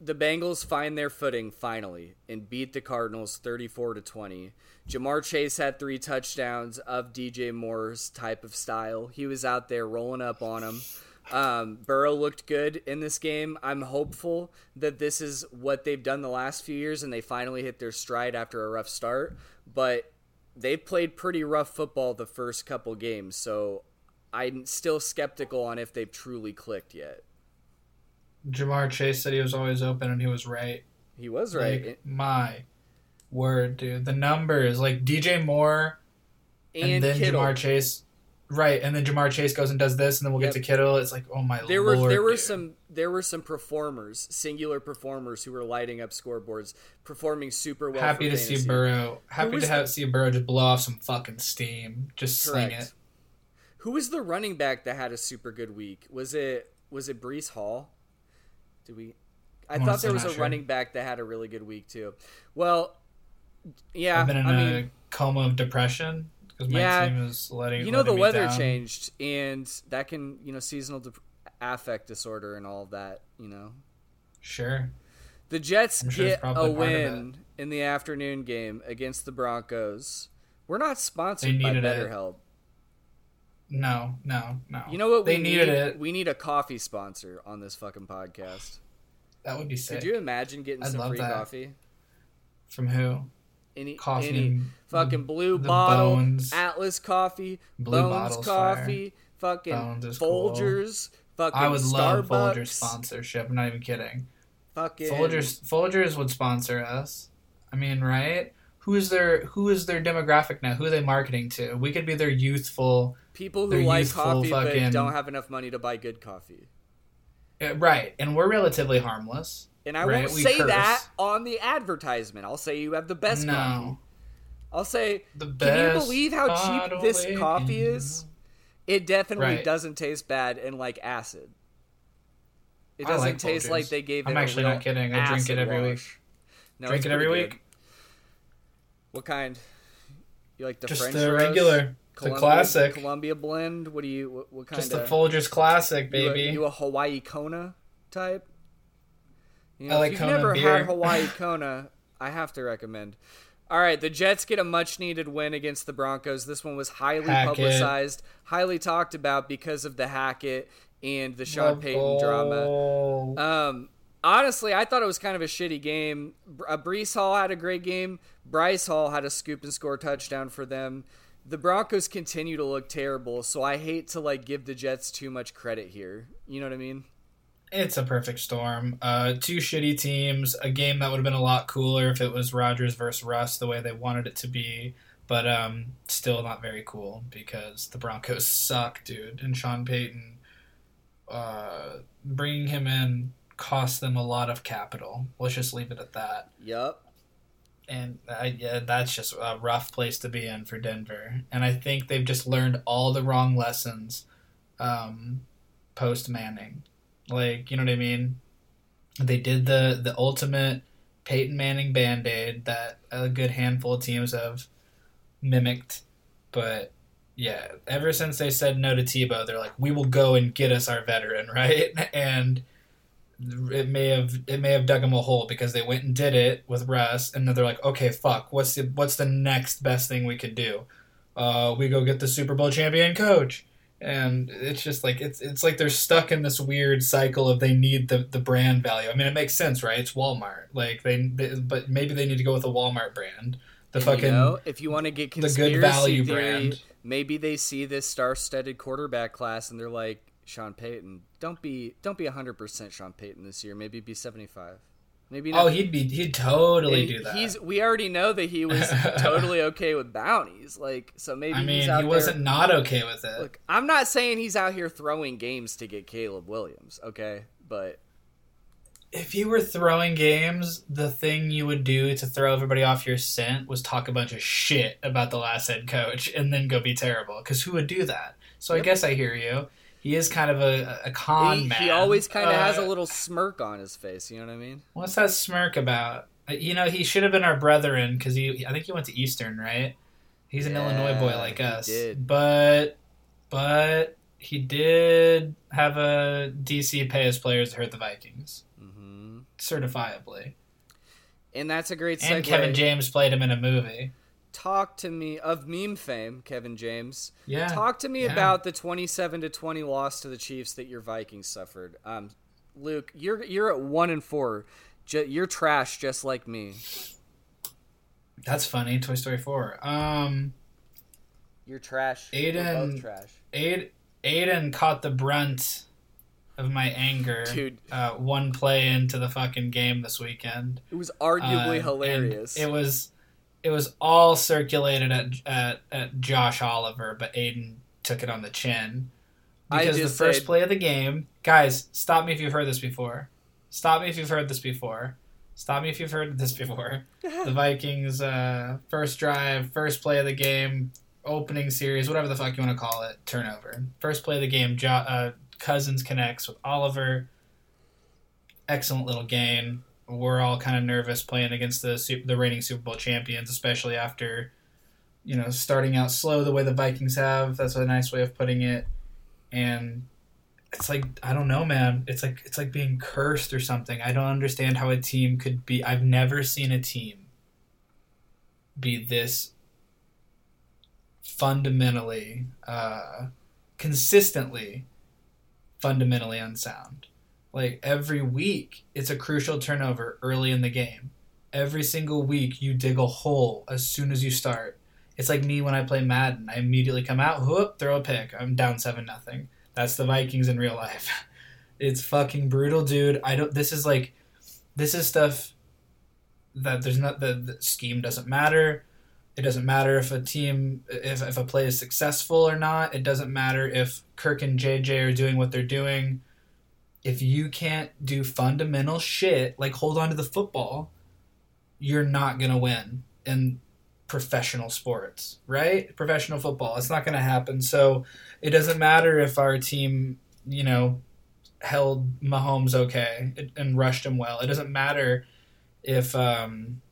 the Bengals find their footing finally and beat the Cardinals 34 to 20. Ja'Marr Chase had three touchdowns of DJ Moore's type of style. He was out there rolling up on him. Um, Burrow looked good in this game. I'm hopeful that this is what they've done the last few years and they finally hit their stride after a rough start. But they've played pretty rough football the first couple games, so I'm still skeptical on if they've truly clicked yet. Ja'Marr Chase said he was always open, and he was right. He was right. Like, my word, dude. The numbers, like DJ Moore and, and then Kittle. Ja'Marr Chase. Right, and then Ja'Marr Chase goes and does this, and then we'll Yep. get to Kittle. It's like, oh my there lord. were there were dude. some there were some performers, singular performers who were lighting up scoreboards, performing super well. happy to see fantasy. Burrow. Happy to have see Burrow just blow off some fucking steam. Just sling it. Who was the running back that had a super good week? Was it was it Breece Hall? Did we? I I'm thought there was a sure. running back that had a really good week too. Well, yeah, I've been in I a mean, coma of depression because my Yeah, team is letting. you know the letting me weather down. changed, and that can you know seasonal dep affect disorder and all of that. You know, Sure. The Jets sure get a win in the afternoon game against the Broncos. We're not sponsored by. BetterHelp. No, no, no. You know what? They we needed need? it. We need a coffee sponsor on this fucking podcast. That would be sick. Could you imagine getting I'd some free that. coffee? From who? Any Coffee any fucking blue bottle, Bones. Atlas coffee, Blue Bones Bottle's coffee, fucking Bones is cool. Folgers, fucking I would love Starbucks, Folgers sponsorship. I'm not even kidding. fucking Folgers Folgers would sponsor us. I mean, right? Who is their Who is their demographic now? Who are they marketing to? We could be their youthful. people who like coffee but don't have enough money to buy good coffee. Right, and we're relatively harmless. And I Right, won't we say curse. that on the advertisement. I'll say you have the best no, coffee. I'll say the Can you believe how cheap this in- coffee is? it definitely Right. doesn't taste bad and like acid. It doesn't like taste Folgers. like they gave it I'm actually not kidding. I drink it every week. wash. No, Drink it every pretty week. What kind? You like the Just French the regular, the classic. Columbia blend. What do you? What, what kind Just the Folgers classic, you a- baby. You a, Hawaii Kona type? You know, I like if you've never beer. had Hawaii Kona, I have to recommend. All right, the Jets get a much needed win against the Broncos. This one was highly Hackett. publicized, highly talked about because of the Hackett and the Sean Payton drama. Oh. Um, honestly, I thought it was kind of a shitty game. Uh, Breece Hall had a great game. Bryce Hall had a scoop and score touchdown for them. The Broncos continue to look terrible, so I hate to like give the Jets too much credit here. You know what I mean? It's a perfect storm. Uh, two shitty teams. A game that would have been a lot cooler if it was Rodgers versus Russ the way they wanted it to be. But um, still not very cool because the Broncos suck, dude. And Sean Payton, uh, bringing him in cost them a lot of capital. Let's just leave it at that. Yup. And I, yeah, that's just a rough place to be in for Denver. And I think they've just learned all the wrong lessons um, post Manning. Like, you know what I mean? They did the the ultimate Peyton Manning band aid that a good handful of teams have mimicked. But yeah, ever since they said no to Tebow, they're like, we will go and get us our veteran, right? And it may have it may have dug them a hole because they went and did it with Russ, and then they're like, okay, fuck, what's the what's the next best thing we could do? Uh, we go get the Super Bowl champion coach, and it's just like it's it's like they're stuck in this weird cycle of they need the the brand value. I mean, it makes sense, right? It's Walmart, like they, they but maybe they need to go with a Walmart brand. The And, fucking you know, if you want to get the good value theory, brand. maybe they see this star-studded quarterback class and they're like, Sean Payton, don't be don't be hundred percent Sean Payton this year. Maybe be seventy-five. Maybe not. oh, he'd be he'd totally And do that. He's we already know that he was totally okay with bounties. Like so maybe I mean, he wasn't not okay with it. Look, I'm not saying he's out here throwing games to get Caleb Williams, okay? But if you were throwing games, the thing you would do to throw everybody off your scent was talk a bunch of shit about the last head coach and then go be terrible. Because who would do that? So I guess I hear you. He is kind of a, a con he, man. he always kind of has a Uh, little smirk on his face. You know what I mean? What's that smirk about? Uh, You know, he should have been our brethren because he. I think he went to Eastern, right? He's an Yeah, Illinois boy like he us. did. But, but he did have a DC pay his players to hurt the Vikings hmm certifiably. And that's a great segue. And Kevin James played him in a movie. Talk to me of meme fame, Kevin James. Yeah. Talk to me yeah. about the 27 to 20 loss to the Chiefs that your Vikings suffered. Um, Luke, you're you're at one and four. Ju- you're trash, just like me. That's funny. Toy Story 4. Um, You're trash. Aiden- both trash. Aid, Aiden caught the brunt of my anger. Dude. Uh, one play into the fucking game this weekend. It was Uh, arguably and hilarious. It was, it was all circulated at, at at Josh Oliver, but Aiden took it on the chin because the first said- play of the game. Guys, stop me if you've heard this before. Stop me if you've heard this before. Stop me if you've heard this before. the Vikings uh, first drive, first play of the game, opening series, whatever the fuck you want to call it, turnover. First play of the game, jo- uh, Cousins connects with Oliver. Excellent little gain. We're all kind of nervous playing against the the reigning Super Bowl champions, especially after you know starting out slow the way the Vikings have. That's a nice way of putting it. And it's like I don't know, man. It's like it's like being cursed or something. I don't understand how a team could be. I've never seen a team be this fundamentally, uh, consistently, fundamentally unsound. Like every week, it's a crucial turnover early in the game. Every single week, you dig a hole as soon as you start. It's like me when I play Madden. I immediately come out, whoop, throw a pick. I'm down seven nothing. That's the Vikings in real life. It's fucking brutal, dude. I don't. This is like, this is stuff that there's not the, the scheme doesn't matter. It doesn't matter if a team if if a play is successful or not. It doesn't matter if Kirk and JJ are doing what they're doing. If you can't do fundamental shit like hold on to the football, you're not gonna win in professional sports, right? Professional football. It's not gonna happen. So it doesn't matter if our team, you know, held Mahomes okay and rushed him well. It doesn't matter if um,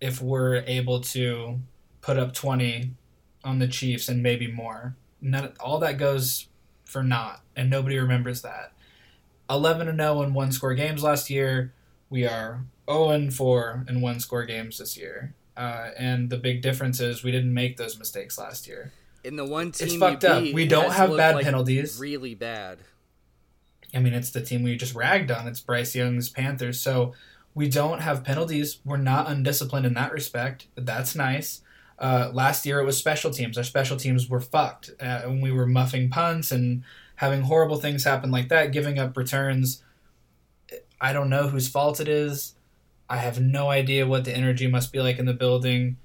if we're able to put up twenty on the Chiefs and maybe more. None, all that goes for naught, and nobody remembers that. Eleven and zero in one score games last year. We are 0 and 4 in one score games this year. Uh, and the big difference is we didn't make those mistakes last year. In the one team It's fucked up. We don't have bad like, penalties. Really bad. I mean, it's the team we just ragged on. It's Bryce Young's Panthers. So we don't have penalties. We're not undisciplined in that respect. That's nice. Uh, last year it was special teams. Our special teams were fucked. Uh, when we were muffing punts and having horrible things happen like that, giving up returns. I don't know whose fault it is. I have no idea what the energy must be like in the building.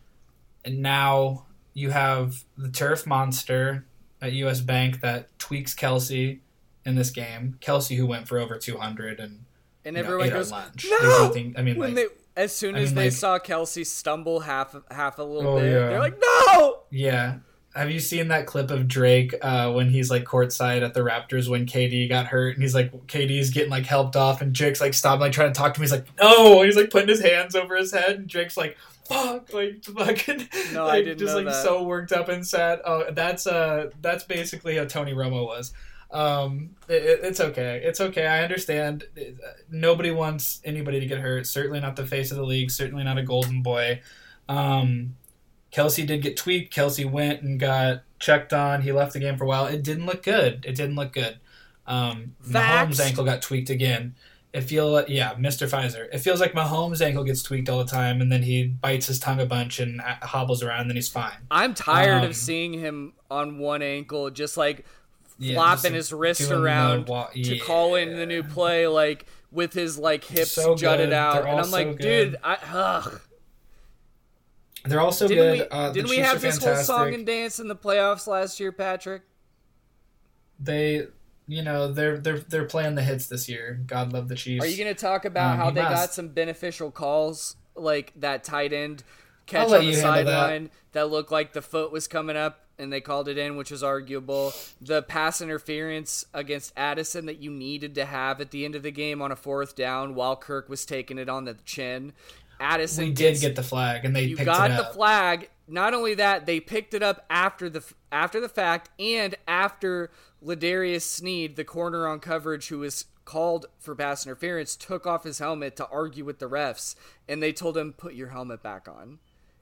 And now you have the turf monster at US Bank that tweaks Kelce in this game. Kelce, who went for over 200 and And you know, everyone goes, lunch. "No!" Nothing. I mean, when like, they as soon I as mean, they like- saw Kelce stumble half half a little Oh, bit, yeah. they're like, "No!" yeah. Have you seen that clip of Drake uh, when he's like courtside at the Raptors when KD got hurt and he's like KD's getting like helped off and Drake's like stopping like trying to talk to him. He's like no, and he's like putting his hands over his head and Drake's like fuck like fucking No, I didn't just like that. so worked up and sad. Oh, that's uh that's basically how Tony Romo was. Um, it- it's okay. It's okay. I understand. Nobody wants anybody to get hurt. Certainly not the face of the league. Certainly not a golden boy. Um, Kelce did get tweaked. Kelce went and got checked on. He left the game for a while. It didn't look good. It didn't look good. Um, Facts. Mahomes' ankle got tweaked again. It feel yeah, Mr. Pfizer. It feels like Mahomes' ankle gets tweaked all the time, and then he bites his tongue a bunch and uh, hobbles around, and then he's fine. I'm tired Um, of seeing him on one ankle, just like Yeah, flopping his wrist around wa- to yeah. call in the new play, like with his like hips So jutted out, They're and I'm like, dude, I ugh. They're also Didn't good. we uh, didn't we have this fantastic. whole song and dance in the playoffs last year, Patrick? They, you know, they're they're they're playing the hits this year. God love the Chiefs. Are you going to talk about Um, how he they got some beneficial calls, like that tight end catch on the handle that. sideline that. looked like the foot was coming up and they called it in, which was arguable. The pass interference against Addison that you needed to have at the end of the game on a fourth down while Kirk was taking it on the chin. Addison we gets- did get the flag, and they you picked got it the flag. Not only that, they picked it up after the after the fact and after L'Jarius Sneed, the corner on coverage who was called for pass interference, took off his helmet to argue with the refs, and they told him put your helmet back on.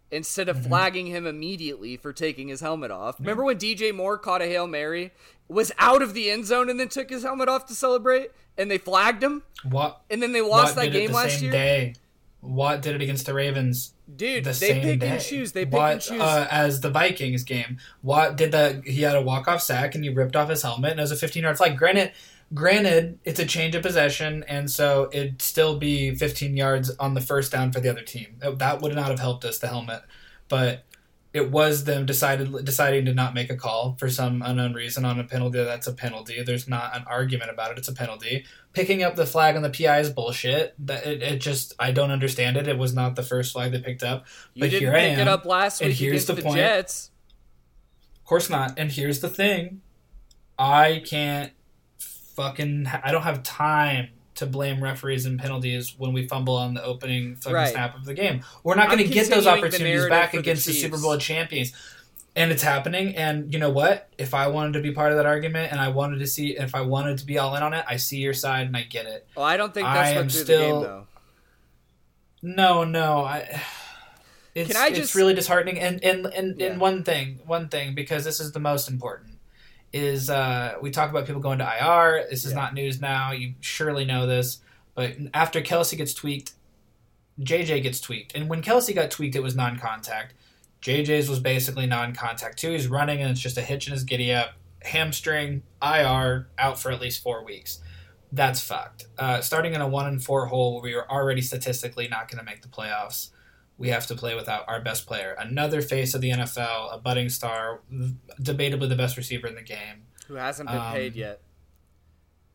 Instead of Mm-hmm. flagging him immediately for taking his helmet off. Remember when DJ Moore caught a Hail Mary, was out of the end zone and then took his helmet off to celebrate, and they flagged him? What? And then they lost Watt that game last year? Day. Watt did it against the Ravens Dude, the they same pick day. and choose. They pick Watt, and choose. Uh, as the Vikings game. Watt did that. He had a walk off sack and he ripped off his helmet and it was a 15 yard flag. Granted, granted, it's a change of possession and so it'd still be 15 yards on the first down for the other team. That would not have helped us the helmet, but it was them decided deciding to not make a call for some unknown reason on a penalty. That's a penalty. There's not an argument about it. It's a penalty. Picking up the flag on the PI is bullshit. That it, it just I don't understand it. It was not the first flag they picked up. You but didn't here I pick it up last and week here's the the, point. Jets. Of course not. And here's the thing. I can't fucking I don't have time to blame referees and penalties when we fumble on the opening fucking Right. snap of the game. We're not going to get those opportunities back for the against the, Super Bowl champions. And it's happening and you know what? If I wanted to be part of that argument and I wanted to see if I wanted to be all in on it, I see your side and I get it. Well, I don't think that's I what am still- game though. No, no, I. It's, Can I it's really disheartening, and and and, Yeah. and one thing, one thing, because this is the most important, is uh, we talk about people going to IR. This is Yeah. not news now. You surely know this, but after Kelce gets tweaked, JJ gets tweaked, and when Kelce got tweaked, it was non-contact. JJ's was basically non-contact too. He's running, and it's just a hitch in his giddy up, hamstring, IR, out for at least four weeks that's fucked. Uh, starting in a one and four hole where we were already statistically not going to make the playoffs, we have to play without our best player, another face of the NFL, a budding star, debatably the best receiver in the game. Who hasn't been Um, paid yet?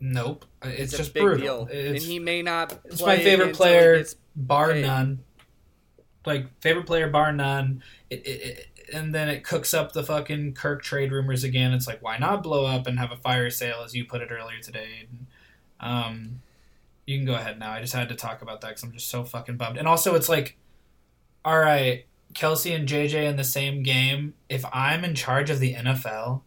Nope, it's, It's, just brutal. deal, It's, and he may not. it's my favorite player, bar paid. none. Like favorite player, bar none. It, it, it, and then it cooks up the fucking Kirk trade rumors again. It's like, why not blow up and have a fire sale, as you put it earlier today? Um, you can go ahead now. I just had to talk about that because I'm just so fucking bummed. And also, it's like, all right, Kelce and JJ in the same game. If I'm in charge of the NFL,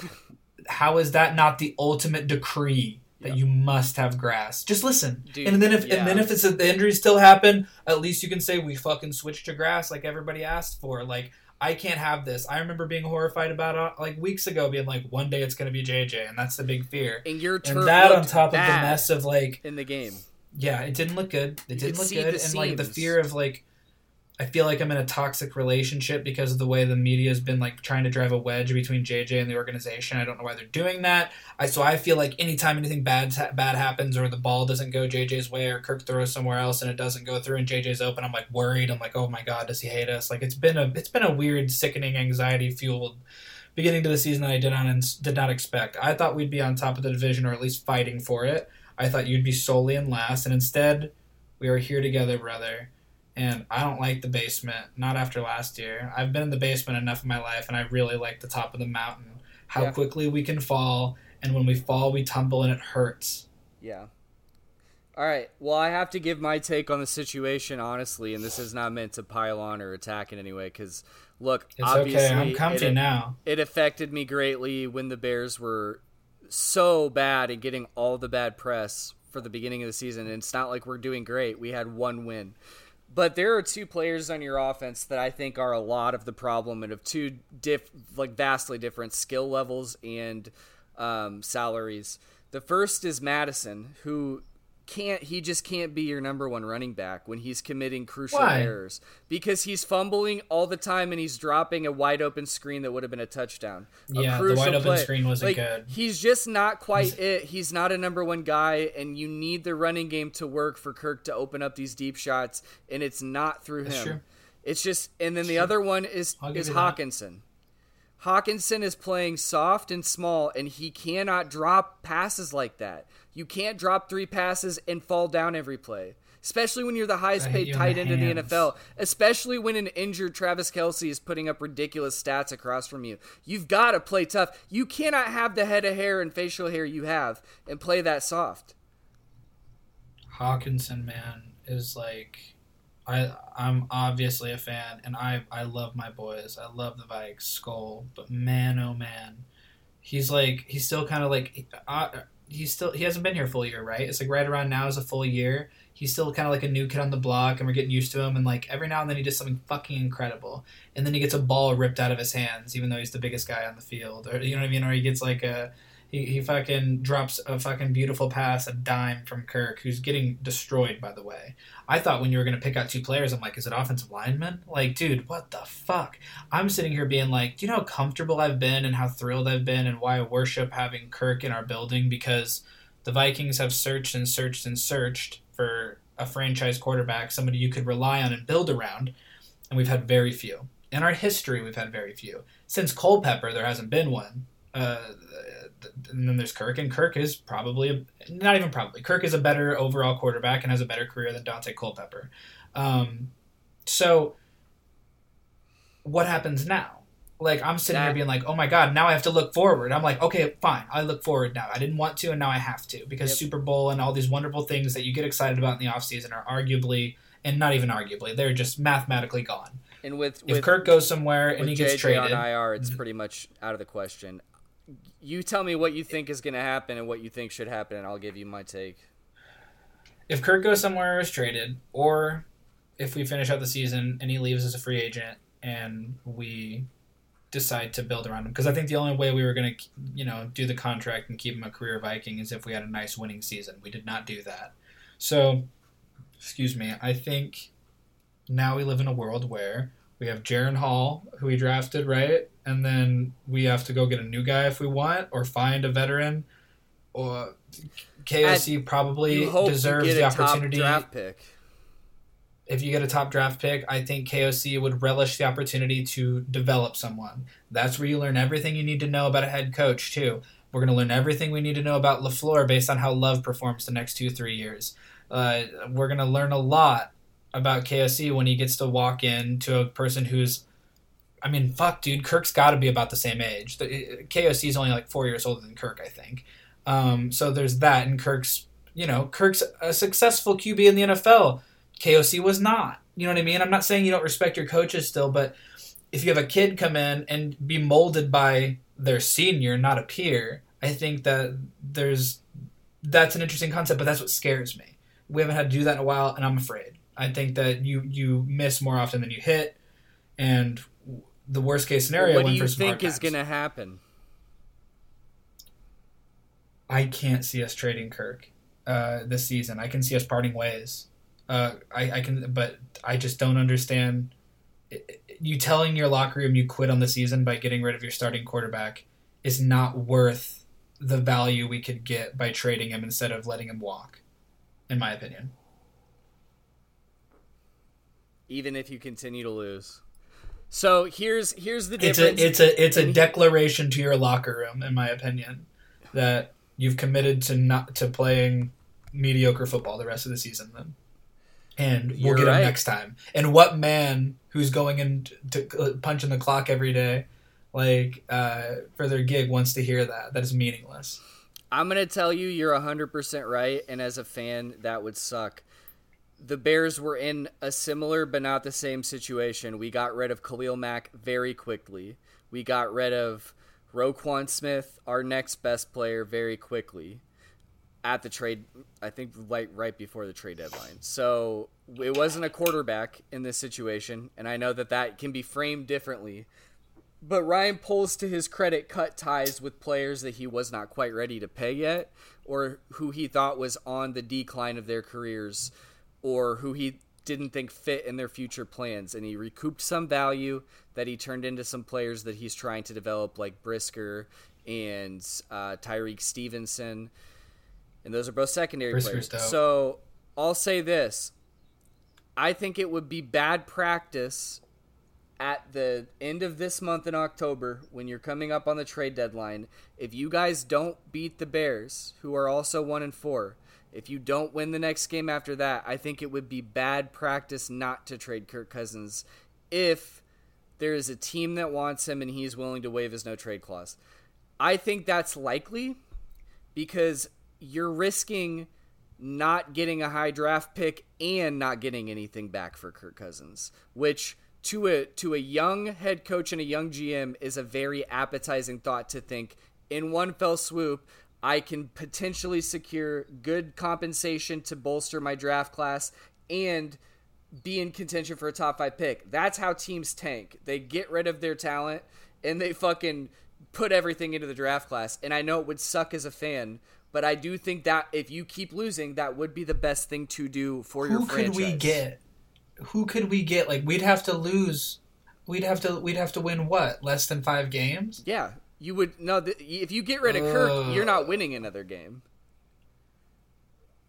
how is that not the ultimate decree? that Yep. you must have grass. Just listen. Dude, and then if yeah. and then if it's the injuries still happen, at least you can say we fucking switched to grass like everybody asked for. Like I can't have this. I remember being horrified about it like weeks ago, being like, one day it's gonna be JJ, and that's the big fear. And your turf And that on top of the mess of like in the game. yeah, it didn't look good. It didn't look good, and like the fear of like, I feel like I'm in a toxic relationship because of the way the media has been like trying to drive a wedge between JJ and the organization. I don't know why they're doing that. I so I feel like anytime anything bad bad happens or the ball doesn't go JJ's way or Kirk throws somewhere else and it doesn't go through and JJ's open, I'm like worried. I'm like, oh my god, does he hate us? Like it's been a it's been a weird, sickening, anxiety fueled beginning to the season that I did not did not expect. I thought we'd be on top of the division or at least fighting for it. I thought you'd be solely in last, and instead, we are here together, brother. And I don't like the basement. Not after last year. I've been in the basement enough in my life, and I really like the top of the mountain. How Yeah. quickly we can fall, and when we fall, we tumble, and it hurts. Yeah. All right. Well, I have to give my take on the situation honestly, and this is not meant to pile on or attack in any way. Because look, It's obviously, okay. I'm comfy it, now. it affected me greatly when the Bears were so bad and getting all the bad press for the beginning of the season. And it's not like we're doing great. We had one win. But there are two players on your offense that I think are a lot of the problem and of two diff like vastly different skill levels and um, salaries. The first is Mattison, who can't he just can't be your number one running back when he's committing crucial Why? errors because he's fumbling all the time and he's dropping a wide open screen that would have been a touchdown. A Yeah, the wide open play. screen wasn't Like, good. He's just not quite it. He's not a number one guy, and you need the running game to work for Kirk to open up these deep shots, and it's not through That's him. true. It's just, and then the other one is is you that. Hockenson. Hockenson is playing soft and small, and he cannot drop passes like that. You can't drop three passes and fall down every play, especially when you're the highest paid tight end in the. NFL. Especially when an injured Travis Kelce is putting up ridiculous stats across from you. You've got to play tough. You cannot have the head of hair and facial hair you have and play that soft. Hockenson, man, is like I I'm obviously a fan and I I love my boys. I love the Vikes skull, but man oh man. He's like he's still kind of like uh, he's still he hasn't been here a full year, right? It's like right around now is a full year. He's still kind of like a new kid on the block and we're getting used to him and like every now and then he does something fucking incredible. And then he gets a ball ripped out of his hands even though he's the biggest guy on the field or you know what I mean or he gets like a he, he fucking drops a fucking beautiful pass, a dime from Kirk, who's getting destroyed, by the way. I thought when you were going to pick out two players, I'm like, is it offensive lineman? Like, dude, what the fuck? I'm sitting here being like, do you know how comfortable I've been and how thrilled I've been and why I worship having Kirk in our building? Because the Vikings have searched and searched and searched for a franchise quarterback, somebody you could rely on and build around, and we've had very few. In our history, we've had very few. Since Culpepper, there hasn't been one. Uh, and then there's Kirk, and Kirk is probably a, not even probably Kirk is a better overall quarterback and has a better career than Daunte Culpepper. Um, so what happens now? Like I'm sitting here being like, oh my god, now I have to look forward. I'm like, okay, fine, I look forward now. I didn't want to, and now I have to because Yep. Super Bowl and all these wonderful things that you get excited about in the offseason are arguably, and not even arguably, they're just mathematically gone. And with If with, Kirk goes somewhere and he gets JJ traded, on IR, it's pretty much out of the question. You tell me what you think is going to happen and what you think should happen, and I'll give you my take. if Kirk goes somewhere is traded, or if we finish out the season and he leaves as a free agent and we decide to build around him, because I think the only way we were going to, you know, do the contract and keep him a career Viking is if we had a nice winning season. We did not do that. So, excuse me, I think now we live in a world where we have Jaren Hall, who we drafted, right? And then we have to go get a new guy if we want, or find a veteran, or KOC probably You hope deserves the get a top opportunity. draft pick. If you get a top draft pick, I think KOC would relish the opportunity to develop someone. That's where you learn everything you need to know about a head coach too. We're going to learn everything we need to know about Lafleur based on how Love performs the next two three years. Uh, we're going to learn a lot about KOC when he gets to walk in to a person who's I mean, fuck, dude. Kirk's got to be about the same age. The, KOC is only like four years older than Kirk, I think. Um, so there's that, and Kirk's, you know, Kirk's a successful QB in the NFL. KOC was not. You know what I mean? I'm not saying you don't respect your coaches still, but if you have a kid come in and be molded by their senior, not a peer, I think that there's that's an interesting concept, but that's what scares me. We haven't had to do that in a while, and I'm afraid. I think that you you miss more often than you hit, and the worst case scenario. what do you think is going to happen? I can't see us trading Kirk uh, this season. I can see us parting ways. Uh, I, I can, but I just don't understand. You telling your locker room you quit on the season by getting rid of your starting quarterback is not worth the value we could get by trading him instead of letting him walk, in my opinion. Even if you continue to lose. So here's here's the difference. It's a it's a it's a declaration to your locker room, in my opinion, that you've committed to not to playing mediocre football the rest of the season. Then, and we'll You're get him next time. And what man who's going in to uh, punching the clock every day, like uh, for their gig, wants to hear that? That is meaningless. I'm gonna tell you, you're hundred percent right, and as a fan, that would suck. The Bears were in a similar but not the same situation. We got rid of Khalil Mack very quickly. We got rid of Roquan Smith, our next best player, very quickly at the trade. I think like right before the trade deadline. So it wasn't a quarterback in this situation, and I know that that can be framed differently. But Ryan Poles, to his credit, cut ties with players that he was not quite ready to pay yet, or who he thought was on the decline of their careers, or who he didn't think fit in their future plans. And he recouped some value that he turned into some players that he's trying to develop, like Brisker and uh, Tyrique Stevenson. And those are both secondary Brisker's players. dope. So I'll say this I think it would be bad practice at the end of this month in October, when you're coming up on the trade deadline, if you guys don't beat the Bears, who are also one and four, if you don't win the next game after that, I think it would be bad practice not to trade Kirk Cousins if there is a team that wants him and he's willing to waive his no trade clause. I think that's likely because you're risking not getting a high draft pick and not getting anything back for Kirk Cousins, which to a to a young head coach and a young GM is a very appetizing thought to think in one fell swoop I can potentially secure good compensation to bolster my draft class and be in contention for a top 5 pick. That's how teams tank. They get rid of their talent and they fucking put everything into the draft class. And I know it would suck as a fan, but I do think that if you keep losing, that would be the best thing to do for your franchise. Who could we get? Who could we get? Like we'd have to lose. We'd have to. We'd have to win what? Less than five games. Yeah, you would no. The, if you get rid of Kirk, you're not winning another game.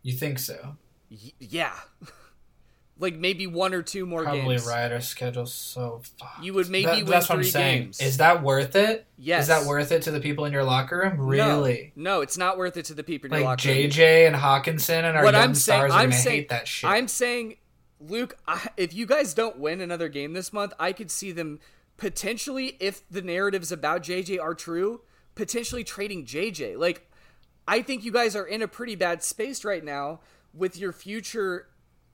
You think so? Y- yeah, like maybe one or two more. Probably games. right. Our schedule's so fucked. You would maybe That- win that's what I'm three saying. games. Is that worth it? Yes. Is that worth it to the people in your locker room? Really? No, it's not worth it to the people in your Like locker room. JJ and Hockenson and our what young I'm saying, stars are I'm gonna saying, hate that shit. I'm saying, Luke, I, if you guys don't win another game this month, I could see them potentially, if the narratives about JJ are true, potentially trading JJ. Like, I think you guys are in a pretty bad space right now with your future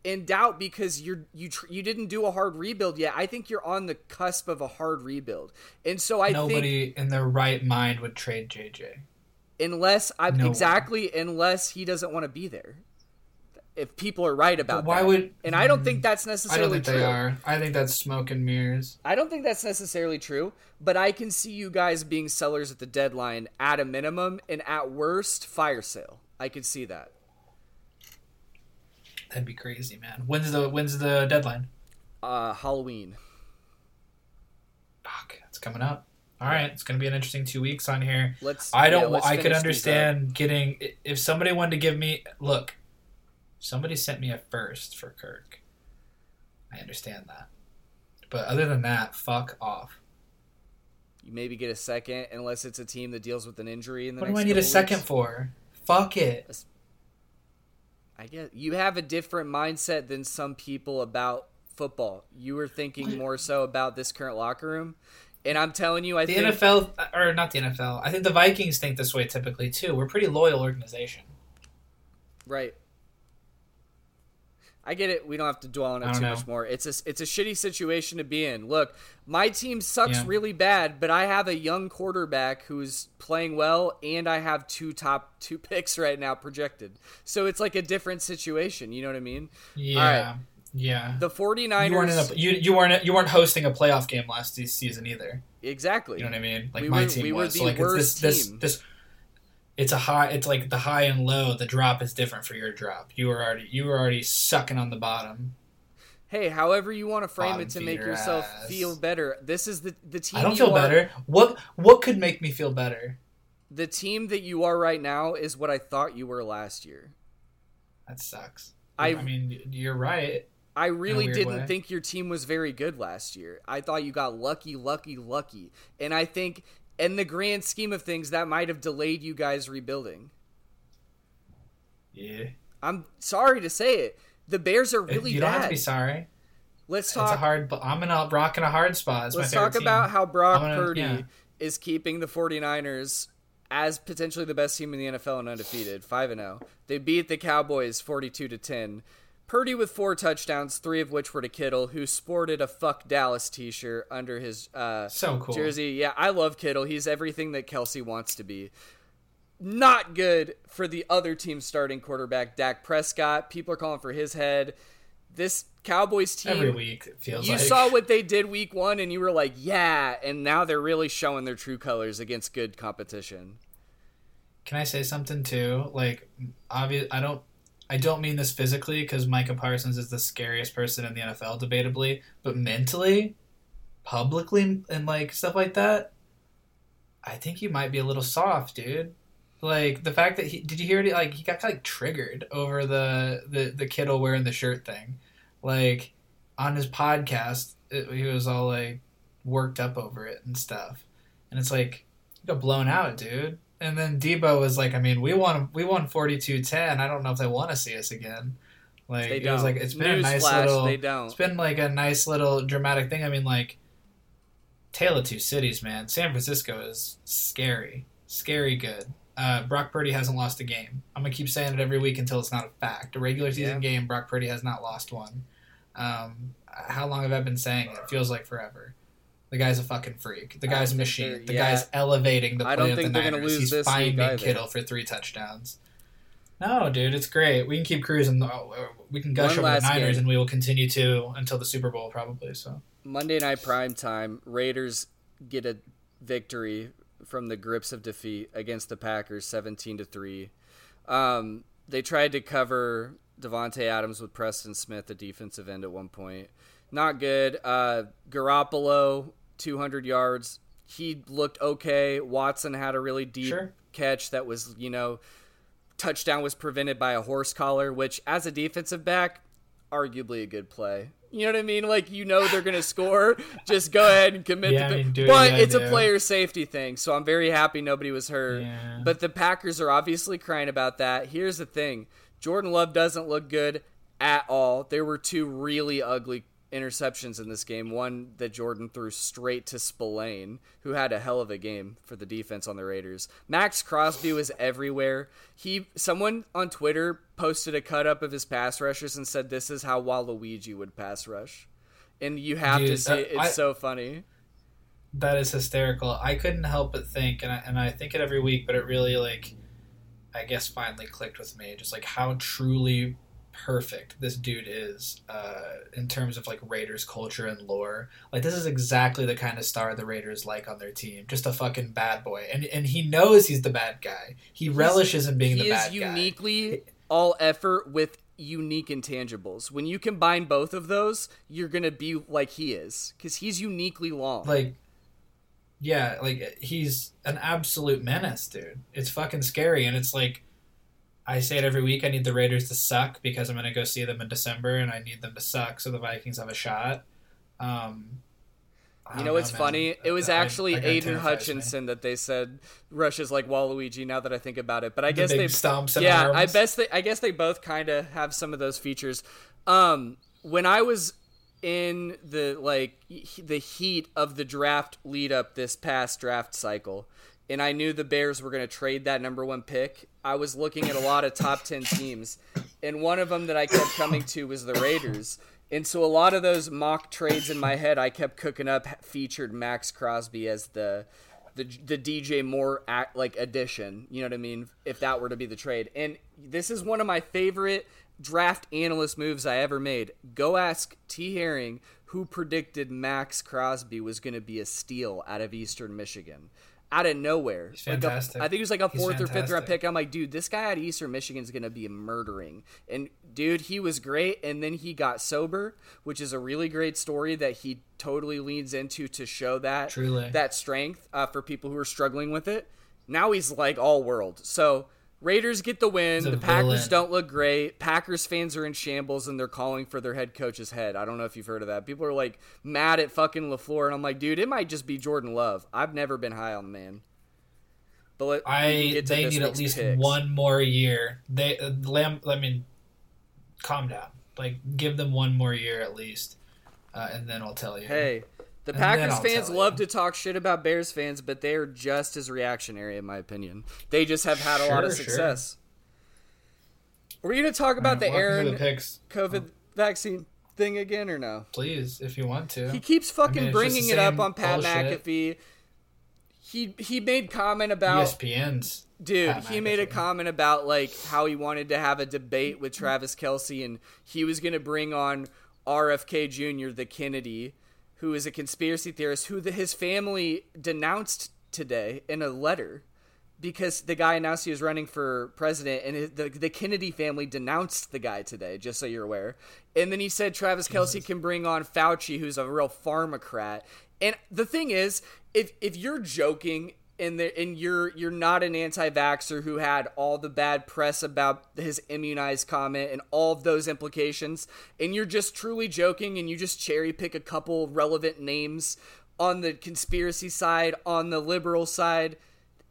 in doubt because you're you tr- you didn't do a hard rebuild yet. I think you're on the cusp of a hard rebuild, and so I think Nobody in their right mind would trade JJ. unless I No one. exactly unless he doesn't want to be there. If people are right about But why that. would- and I don't think that's necessarily true. I don't think true. they are. I think that's smoke and mirrors. I don't think that's necessarily true, but I can see you guys being sellers at the deadline at a minimum and at worst fire sale. I could see that. That'd be crazy, man. When's the when's the deadline? Uh Halloween. Fuck, it's coming up. All right, it's gonna be an interesting two weeks on here. Let's I don't. let's I could finish these up. understand getting if somebody wanted to give me look. Somebody sent me a first for Kirk. I understand that, but other than that, fuck off. You maybe get a second unless it's a team that deals with an injury in the What do I need a couple second for? Fuck it. I guess you have a different mindset than some people about football. You were thinking more so about this current locker room. And I'm telling you, I The think NFL or not the NFL. I think the Vikings think this way typically too. We're a pretty loyal organization. Right. I get it. We don't have to dwell on it too know. much more. It's a it's a shitty situation to be in. Look, my team sucks Yeah. really bad, but I have a young quarterback who's playing well, and I have two top two picks right now projected. So it's like a different situation. You know what I mean? Yeah, yeah. The 49ers. you weren't in a, you you weren't you weren't hosting a playoff game last season either. exactly. You know what I mean? Like We my were- team we were was. the so like this, team. this this it's a high. It's like the high and low. The drop is different for your drop. You were already you were already sucking on the bottom. Hey, however you want to frame Bottom it to make yourself ass. feel better. This is the the team. I don't feel are- better. What what could make me feel better? The team that you are right now is what I thought you were last year. That sucks. I- I mean, you're right. I really didn't way. think your team was very good last year. I thought you got lucky, lucky, lucky. And I think in the grand scheme of things that might have delayed you guys rebuilding. Yeah. I'm sorry to say it. The Bears are really you don't bad. have to be sorry. Let's talk. It's a hard. I'm in a rock in a hard spot. It's Let's talk about team. how Brock gonna- Purdy yeah. is keeping the 49ers as potentially the best team in the NFL and undefeated, 5 and 0. They beat the Cowboys 42 to 10. Purdy with four touchdowns, three of which were to Kittle, who sported a "fuck Dallas" T-shirt under his uh, So cool. jersey. Yeah, I love Kittle. He's everything that Kelce wants to be. Not good for the other team's starting quarterback, Dak Prescott. People are calling for his head. This Cowboys team Every week feels you like. saw what they did week one and you were like yeah and now they're really showing their true colors against good competition Can I say something too? Like, obvious. I don't. I don't mean this physically because Micah Parsons is the scariest person in the NFL, debatably. But mentally, publicly, and like stuff like that, I think you might be a little soft, dude. Like the fact that he did you hear it? Like he got like triggered over the the the Kittle wearing the shirt thing. Like on his podcast, it, he was all like worked up over it and stuff. And it's like you got blown out, dude. And then Deebo was like, I mean, we won we won 42-10. I don't know if they want to see us again. Like they it was like it's been a nice flash, little they it's don't been like a nice little dramatic thing. I mean, like Tale of Two Cities, man. San Francisco is scary. Scary good. Uh, Brock Purdy hasn't lost a game. I'm gonna keep saying it every week until it's not a fact. A regular season game, Brock Purdy has not lost one. Um, how long have I been saying it? It feels like forever. The guy's a fucking freak. The guy's a machine. The yeah. guy's elevating the play I don't of think the they're gonna Niners. lose He's this finding. Kittle for three touchdowns. No, dude, it's great. We can keep cruising. Oh, We can gush One over the Niners, game. and we will continue to until the Super Bowl, probably. So monday night prime time raiders get a victory from the grips of defeat against the packers 17 to 3 um, they tried to cover davante adams with preston smith the defensive end at one point not good uh, garoppolo 200 yards he looked okay watson had a really deep Sure. catch that was you know touchdown was prevented by a horse collar, which as a defensive back, arguably a good play. You know what I mean? Like you know they're gonna score, just go ahead and commit. Yeah, the, I mean, but it's a player safety thing, so I'm very happy nobody was hurt. Yeah. But the Packers are obviously crying about that. Here's the thing: Jordan Love doesn't look good at all. There were two really ugly interceptions in this game. One that Jordan threw straight to Spillane, who had a hell of a game for the defense on the Raiders. Maxx Crosby was everywhere. He someone on Twitter posted a cut up of his pass rushers and said this is how Waluigi would pass rush. And you have to Dude, see uh, it's I- so funny. that is hysterical. I couldn't help but think, and I, and I think it every week, but it really like, I guess finally clicked with me, just like how truly perfect this dude is uh, in terms of like Raiders culture and lore. Like this is exactly the kind of star the Raiders like on their team. Just a fucking bad boy, and and he knows he's the bad guy. He relishes in being the bad guy. He is uniquely all effort with unique intangibles. When you combine both of those, you're gonna be like he is because he's uniquely long. like yeah like he's an absolute menace dude it's fucking scary and it's like i say it every week i need the raiders to suck because i'm gonna go see them in december and i need them to suck so the vikings have a shot um you know what's funny? It was I- actually that guy Aidan terrifies me. Hutchinson that they said rushes like Waluigi. Now that I think about it, but I The guess they stomps yeah, I best they, I guess they both kind of have some of those features. Um, when I was in the like the heat of the draft lead up this past draft cycle, and I knew the Bears were going to trade that number one pick, I was looking at a lot of top 10 teams, and one of them that I kept coming to was the Raiders. And so a lot of those mock trades in my head, I kept cooking up featured Maxx Crosby as the the, the DJ Moore act, like addition. You know what I mean? If that were to be the trade, and this is one of my favorite draft analyst moves I ever made. Go ask T Herring who predicted Max Crosby was going to be a steal out of Eastern Michigan out of nowhere. He's fantastic. Like a, I think it was like a fourth or fifth round pick. I'm like, dude, this guy at Eastern Michigan is going to be murdering. And dude, he was great. And then he got sober, which is a really great story that he totally leans into to show that Truly. that strength uh, for people who are struggling with it. Now he's like all world. So Raiders get the win. The Packers villain. don't look great. Packers fans are in shambles and they're calling for their head coach's head. I don't know if you've heard of that. People are like mad at fucking LaFleur, and I'm like, dude, it might just be Jordan Love. I've never been high on the man. But let, I they need at least picks. one more year. They uh, Lamb. I mean, calm down. Like give them one more year at least, uh, and then I'll tell you. Hey, the and Packers fans love to talk shit about Bears fans, but they are just as reactionary, in my opinion. They just have had a sure, lot of success. Sure. Are we going to talk about right, the Aaron the COVID oh. vaccine thing again or no? Please, if you want to. He keeps fucking I mean, bringing it up on Pat bullshit. McAfee. He he made comment about ESPN's. Dude, Pat he McAfee. made a comment about like how he wanted to have a debate with Travis Kelce and he was going to bring on RFK Jr., the Kennedy who is a conspiracy theorist, who the, his family denounced today in a letter because the guy announced he was running for president, and his, the the Kennedy family denounced the guy today. Just so you're aware. And then he said Travis Kelce can bring on Fauci, who's a real pharmacrat. And the thing is, if if you're joking and the, and you're you're not an anti-vaxxer who had all the bad press about his immunized comment and all of those implications and you're just truly joking and you just cherry pick a couple relevant names on the conspiracy side on the liberal side.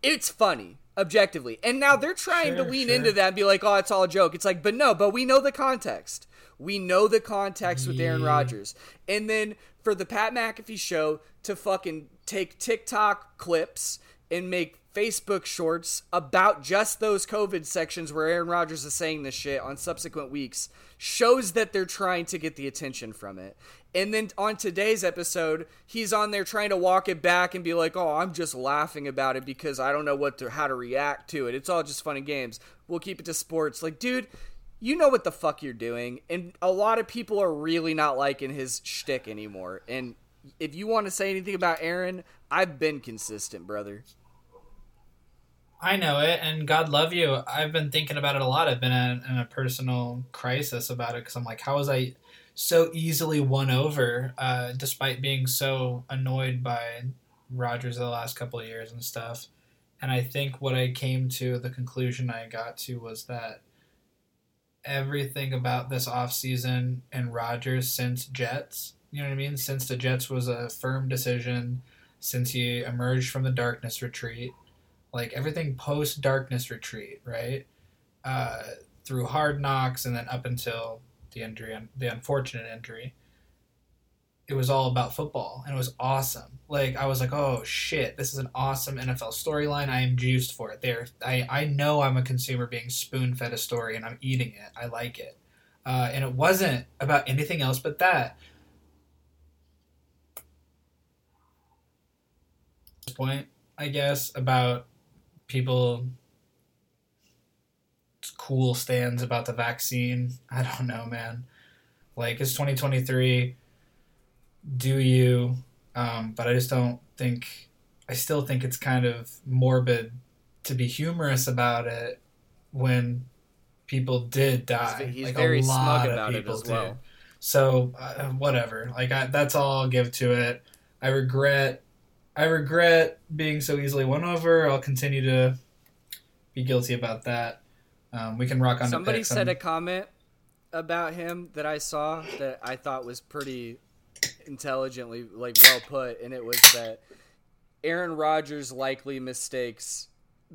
It's funny objectively. And now they're trying sure, to lean sure. into that and be like oh it's all a joke. It's like but no but we know the context. We know the context with Aaron Rodgers. And then for the Pat McAfee show to fucking take TikTok clips and make Facebook shorts about just those COVID sections where Aaron Rodgers is saying this shit on subsequent weeks shows that they're trying to get the attention from it. And then on today's episode, he's on there trying to walk it back and be like, "Oh, I'm just laughing about it because I don't know what to how to react to it. It's all just fun and games. We'll keep it to sports." Like, dude, you know what the fuck you're doing, and a lot of people are really not liking his shtick anymore. And if you want to say anything about Aaron, I've been consistent, brother. I know it, and God love you. I've been thinking about it a lot. I've been in, in a personal crisis about it because I'm like, how was I so easily won over, uh, despite being so annoyed by Rodgers the last couple of years and stuff. And I think what I came to, the conclusion I got to was that everything about this offseason and Rodgers since Jets, you know what I mean? Since the Jets was a firm decision, since he emerged from the darkness retreat, like everything post darkness retreat, right? Uh, through hard knocks and then up until the injury, the unfortunate injury. It was all about football and it was awesome. Like I was like, oh shit, this is an awesome NFL storyline. I am juiced for it. There, I I know I'm a consumer being spoon fed a story and I'm eating it. I like it, uh, and it wasn't about anything else but that. Point, I guess, about people cool stands about the vaccine. I don't know, man. Like it's 2023. Do you? Um, but I just don't think. I still think it's kind of morbid to be humorous about it when people did die. He's, he's like very smug about it as well. Did. So uh, whatever. Like I, that's all I'll give to it. I regret I regret being so easily won over. I'll continue to be guilty about that. Um, we can rock on. Somebody said a comment about him that I saw that I thought was pretty intelligently, like well put, and it was that Aaron Rodgers likely mistakes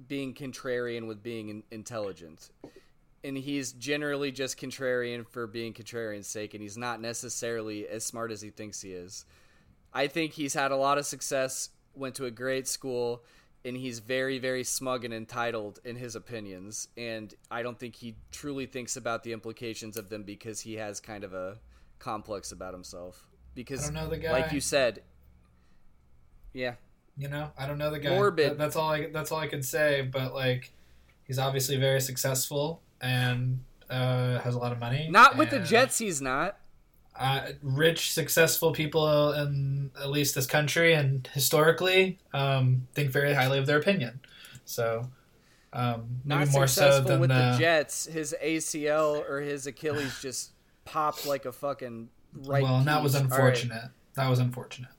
being contrarian with being in- intelligent. And he's generally just contrarian for being contrarian's sake, and he's not necessarily as smart as he thinks he is. I think he's had a lot of success, went to a great school, and he's very very smug and entitled in his opinions and i don't think he truly thinks about the implications of them because he has kind of a complex about himself because I don't know the guy. like you said yeah You know, I don't know the guy. Morbid. That- that's all. I that's all I can say. But like, he's obviously very successful and uh, has a lot of money. not with the jets he's not Uh, rich, successful people in at least this country and historically um, think very highly of their opinion. So. Um, maybe not more so successful than with the the jets his acl or his achilles just popped like a fucking right well, and that was. All right. unfortunate. That was unfortunate.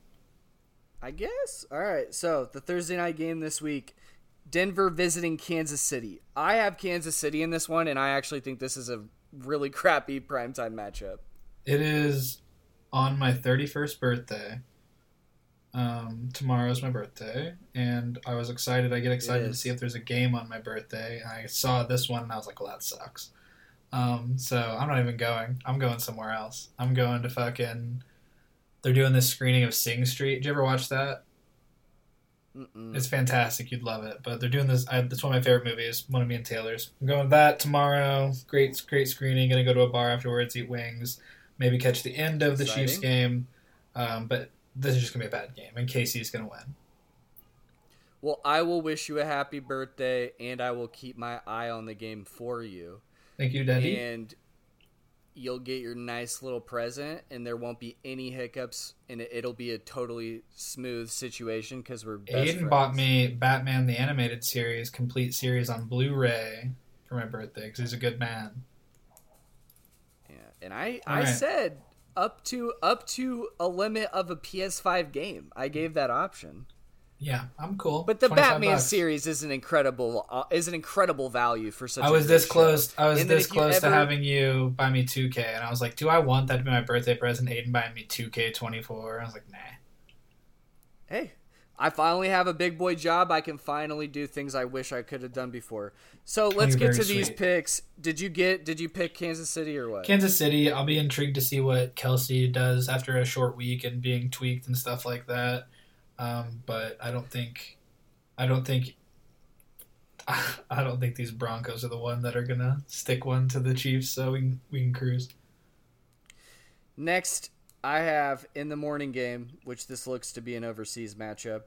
I guess. All right. So the Thursday night game this week, Denver visiting Kansas City. I have Kansas City in this one, and I actually think this is a really crappy primetime matchup. It is on my 31st birthday. Um, tomorrow's my birthday, and I was excited. I get excited to see if there's a game on my birthday. And I saw this one, and I was like, "Well, that sucks." Um, so I'm not even going. I'm going somewhere else. I'm going to fucking. They're doing this screening of Sing Street. Did you ever watch that? Mm-mm. It's fantastic. You'd love it. But they're doing this. I, it's one of my favorite movies. One of me and Taylor's. I'm going to that tomorrow. Great, great screening. Gonna go to a bar afterwards, eat wings, maybe catch the end of the Chiefs game. Um, but this is just gonna be a bad game, and Casey's gonna win. Well, I will wish you a happy birthday, and I will keep my eye on the game for you. Thank you, Daddy. And you'll get your nice little present, and there won't be any hiccups, and it, it'll be a totally smooth situation because we're best Aidan bought me Batman the Animated Series, complete series on Blu-ray for my birthday because he's a good man. And I All I right. said up to up to a limit of a PS5 game. I gave that option. Yeah, I'm cool. But the Batman bucks. series is an incredible uh, is an incredible value for such. I a was this show. close. I was And this close to ever- having you buy me 2K, and I was like, "Do I want that to be my birthday present?" Aidan buying me 2K24. I was like, "Nah." Hey, I finally have a big boy job. I can finally do things I wish I could have done before. So let's you're get to very these picks. Did you get? Did you pick Kansas City or what? Kansas City. I'll be intrigued to see what Kelce does after a short week and being tweaked and stuff like that. Um, but I don't think, I don't think, I don't think these Broncos are the one that are gonna stick one to the Chiefs. So we can, we can cruise. Next, I have in the morning game, which this looks to be an overseas matchup.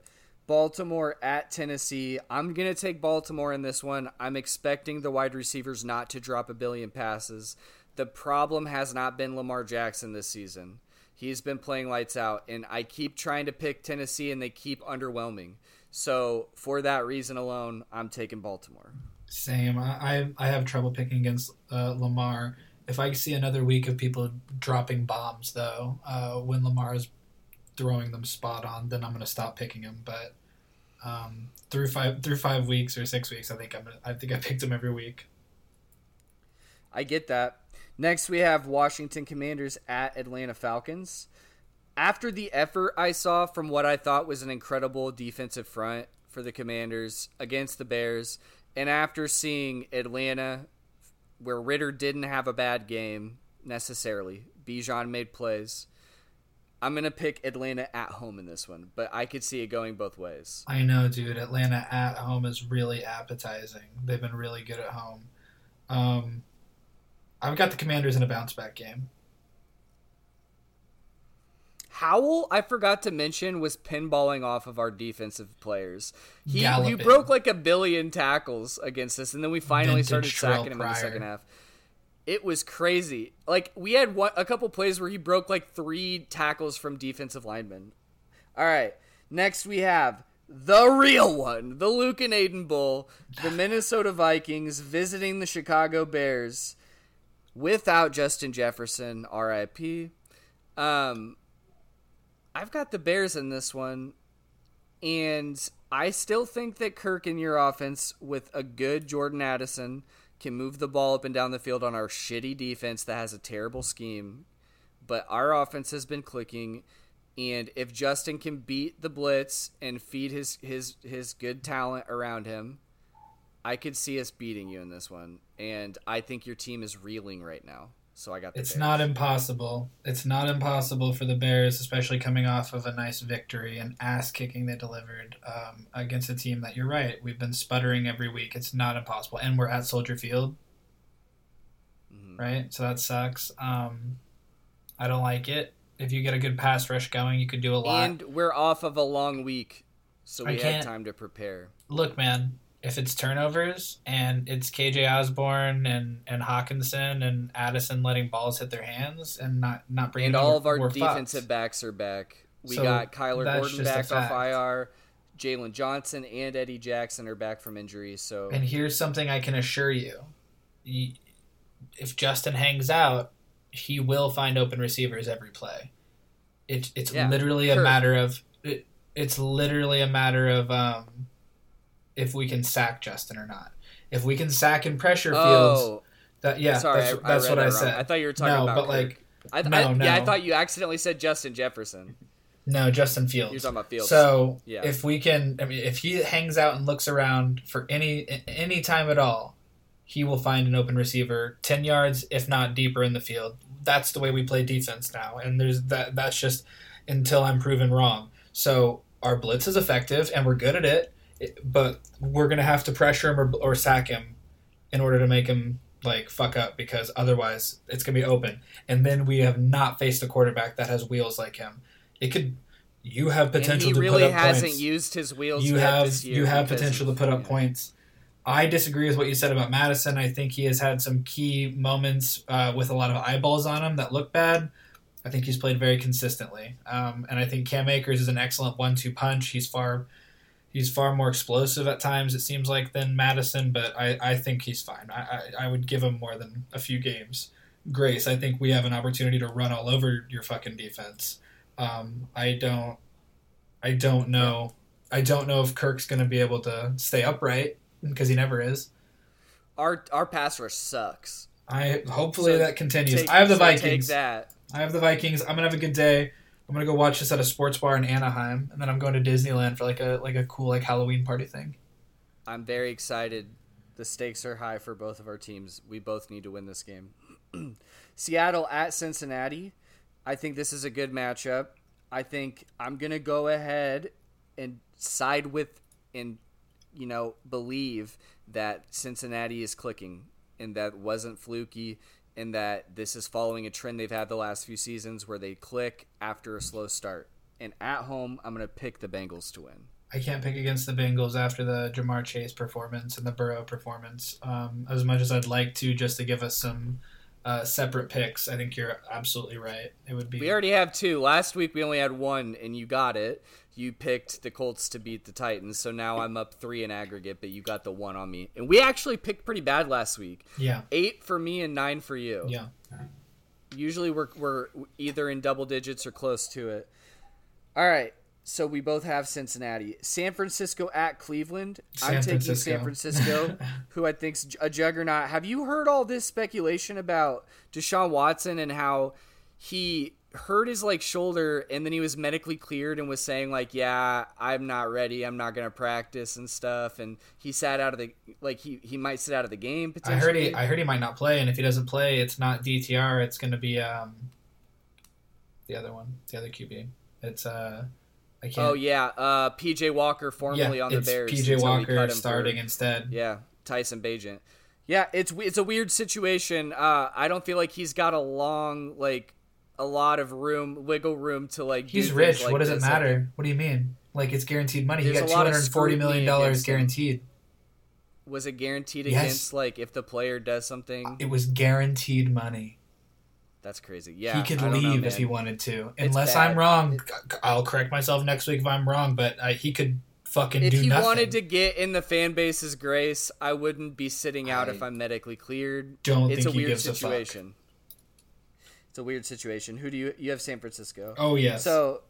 Baltimore at Tennessee. I'm going to take Baltimore in this one. I'm expecting the wide receivers not to drop a billion passes. The problem has not been Lamar Jackson this season. He's been playing lights out, and I keep trying to pick Tennessee, and they keep underwhelming. So, for that reason alone, I'm taking Baltimore. Same. I I, have trouble picking against uh, Lamar. If I see another week of people dropping bombs, though, uh, when Lamar is throwing them spot on, then I'm gonna stop picking him. But um, through five through five weeks or six weeks, I think I'm I think I picked him every week. I get that. Next, we have Washington Commanders at Atlanta Falcons. After the effort I saw from what I thought was an incredible defensive front for the Commanders against the Bears, and after seeing Atlanta, where Ridder didn't have a bad game necessarily, Bijan made plays. I'm to pick Atlanta at home in this one, but I could see it going both ways. I know, dude. Atlanta at home is really appetizing. They've been really good at home. Um, I've got the Commanders in a bounce back game. Howell, I forgot to mention, was pinballing off of our defensive players. He, he broke like a billion tackles against us, and then we finally started sacking him in the second half. It was crazy. Like we had one, a couple plays where he broke like three tackles from defensive linemen. All right, next we have the real one, the Luke and Aidan Bowl, the Minnesota Vikings visiting the Chicago Bears without Justin Jefferson, R.I.P. Um, I've got the Bears in this one, and I still think that Kirk in your offense with a good Jordan Addison can move the ball up and down the field on our shitty defense that has a terrible scheme. But our offense has been clicking, and if Justin can beat the blitz and feed his his his good talent around him, I could see us beating you in this one. And I think your team is reeling right now. So I got the It's Bears. not impossible. It's not impossible for the Bears, especially coming off of a nice victory and ass kicking they delivered um, against a team that you're right. We've been sputtering every week. It's not impossible, and we're at Soldier Field, Mhm. right? So that sucks. Um, I don't like it. If you get a good pass rush going, you could do a lot. And we're off of a long week, so we had time to prepare. Look, man. If it's turnovers and it's KJ Osborn and, and Hockenson and Addison letting balls hit their hands and not not bringing And all we're- of our defensive backs are back. We So got Kyler Gordon back off. IR. Jaylon Johnson and Eddie Jackson are back from injury. So And here's something I can assure you: if Justin hangs out, he will find open receivers every play. It, it's Yeah, literally a matter of it, it's literally a matter of um, if we can sack Justin or not. If we can sack in pressure oh. fields, oh, that yeah, sorry, that's, I, that's I what that I wrong. said. I thought you were talking about. no, about. but Kirk. like I, no, I, yeah, I thought you accidentally said Justin Jefferson. no, Justin Fields. You're talking about Fields. So Yeah. if we can, I mean, if he hangs out and looks around for any any time at all, he will find an open receiver ten yards, if not deeper, in the field. That's the way we play defense now, and there's that. That's just until I'm proven wrong. So our blitz is effective, and we're good at it- but we're gonna have to pressure him or, or sack him in order to make him like fuck up because otherwise it's gonna be open. And then we have not faced a quarterback that has wheels like him. It could. You have potential and he to really put up hasn't points. used his wheels. you have this year you have potential to put up yeah. points. I disagree with what you said about Mattison. I think he has had some key moments uh, with a lot of eyeballs on him that look bad. I think he's played very consistently, um, and I think Cam Akers is an excellent one-two punch. He's far he's far more explosive at times. It seems like than Mattison, but I, I think he's fine. I, I, I would give him more than a few games grace. I think we have an opportunity to run all over your fucking defense. Um, I don't I don't know. I don't know if Kirk's going to be able to stay upright because he never is. Our our pass rush sucks. I hopefully So that continues. Take- I have the so Take Vikings. that. I have the Vikings. I'm gonna have a good day. I'm gonna go watch this at a sports bar in Anaheim, and then I'm going to Disneyland for like a like a cool like Halloween party thing. I'm very excited. The stakes are high for both of our teams. We both need to win this game. Seattle at Cincinnati. I think this is a good matchup. I think I'm to go ahead and side with and you know believe that Cincinnati is clicking and that wasn't fluky and that this is following a trend they've had the last few seasons where they click after a slow start. And at home, I'm going to pick the Bengals to win. I can't pick against the Bengals after the Ja'Marr Chase performance and the Burrow performance. Um, as much as I'd like to, just to give us some uh, separate picks, I think you're absolutely right. It would be We already have two. Last week we only had one, and you got it. You picked the Colts to beat the Titans, so now I'm up three in aggregate, but you got the one on me. And we actually picked pretty bad last week. yeah, Eight for me and nine for you. yeah. Usually we're we're either in double digits or close to it. All right. So we both have Cincinnati, San Francisco at Cleveland. San I'm taking Francisco. San Francisco, who I think's a juggernaut. Have you heard all this speculation about Deshaun Watson and how he hurt his like shoulder and then he was medically cleared and was saying like, "Yeah, I'm not ready. I'm not going to practice and stuff." And he sat out of the like he he might sit out of the game I heard he I heard he might not play, and if he doesn't play, it's not DTR. It's going to be um, the other one, the other QB. It's uh, I can't. Oh yeah, uh, PJ Walker formerly yeah, on the Bears. PJ until we cut Walker him for- starting instead. Yeah, Tyson Bagent. Yeah, it's it's a weird situation. Uh, I don't feel like he's got a long like a lot of room, wiggle room to like. He's rich. like what does this. it matter? What do you mean? Like it's guaranteed money. He got two hundred forty million dollars guaranteed. Was it guaranteed Yes. against like if the player does something? It was guaranteed money. That's crazy. Yeah, he could don't know, leave if he wanted to. It's Unless bad. I'm wrong, I'll correct myself next week if I'm wrong. But uh, he could fucking. If do he nothing. wanted to get in the fan base's grace, I wouldn't be sitting out I if I'm medically cleared. don't It's a think he weird gives a fuck. situation. It's a weird situation. Who do you you have San Francisco? Oh yes. So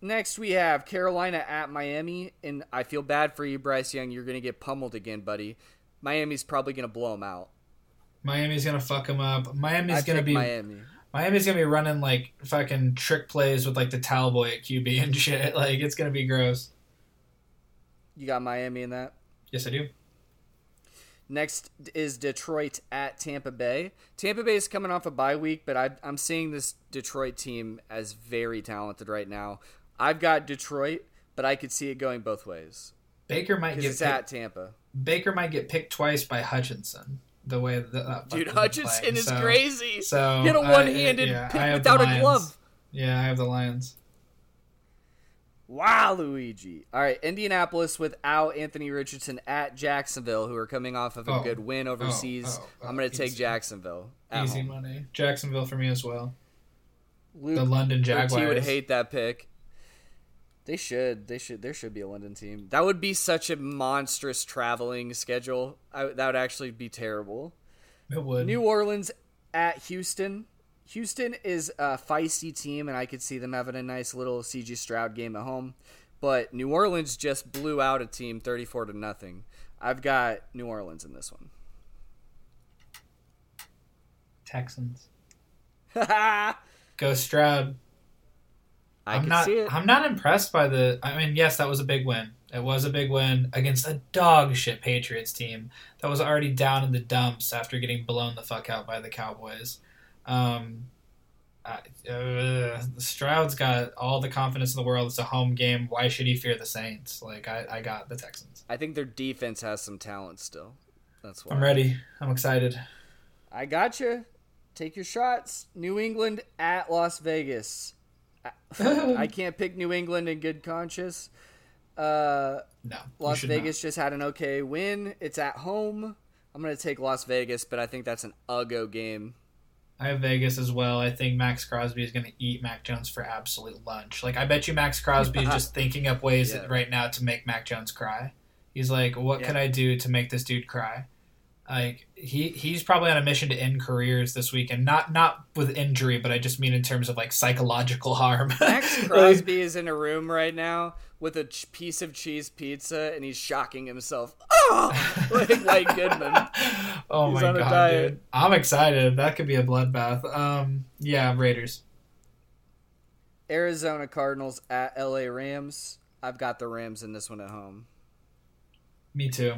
next we have Carolina at Miami, and I feel bad for you, Bryce Young. You're going to get pummeled again, buddy. Miami's probably going to blow him out. Miami's gonna fuck him up. I Miami's gonna pick be Miami. Miami's gonna be running like fucking trick plays with like the towel boy at QB and shit. Like it's gonna be gross. You got Miami in that. Yes, I do. Next is Detroit at Tampa Bay. Tampa Bay is coming off a bye week, but I, I'm seeing this Detroit team as very talented right now. I've got Detroit, but I could see it going both ways. Baker might get it's picked, at Tampa. Baker might get picked twice by Hutchinson. The way that, that Dude, Hutchinson playing. is So- crazy. So He had a I- one-handed yeah, pick I without a Lions. glove. Yeah, I have the Lions. Wow, Luigi. All right, Indianapolis without Anthony Richardson at Jacksonville, who are coming off of a Oh. good win oh, overseas. oh, oh, I'm going to take. Jacksonville. Easy home. money. Jacksonville for me as well. Luke, The London Luke Jaguars. T would hate that pick. They should. They should. There should be a London team. That would be such a monstrous traveling schedule. I, that would actually be terrible. It would. New Orleans at Houston. Houston is a feisty team, and I could see them having a nice little CJ Stroud game at home. But New Orleans just blew out a team thirty-four to nothing. I've got New Orleans in this one. Texans. I Go Stroud. I'm can not. see it. I'm not impressed by the. I mean, yes, that was a big win. It was a big win against a dog shit Patriots team that was already down in the dumps after getting blown the fuck out by the Cowboys. Um, uh, uh, Stroud's got all the confidence in the world. It's a home game. Why should he fear the Saints? Like I, I got the Texans. I think their defense has some talent still. That's why. I'm ready. I'm excited. I got you. Take your shots. New England at Las Vegas. I, I can't pick New England in good conscience. Uh, No, Las should Vegas just had an okay win. It's at home. I'm going to take Las Vegas, but I think that's an uggo game. I have Vegas as well. I think Maxx Crosby is going to eat Mac Jones for absolute lunch. Like I bet you Maxx Crosby is just thinking up ways Yeah. right now to make Mac Jones cry. He's like, "What Yeah. can I do to make this dude cry?" Like he he's probably on a mission to end careers this weekend. Not not with injury, but I just mean in terms of like psychological harm. Maxx Crosby is in a room right now with a ch- piece of cheese pizza, and he's shocking himself. Oh, like White Goodman. oh He's my on a god, diet. dude! I'm excited. That could be a bloodbath. Um, yeah, Raiders. Arizona Cardinals at LA Rams. I've got the Rams in this one at home. Me too.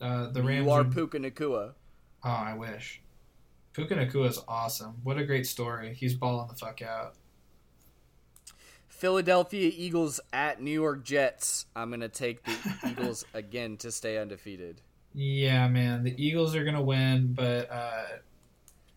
Uh, the Rams. you are Puka Nacua. Oh, I wish. Puka Nacua is awesome. What a great story. He's balling the fuck out. Philadelphia Eagles at New York Jets. I'm going to take the Eagles again to stay undefeated. Yeah, man. The Eagles are gonna win, but uh,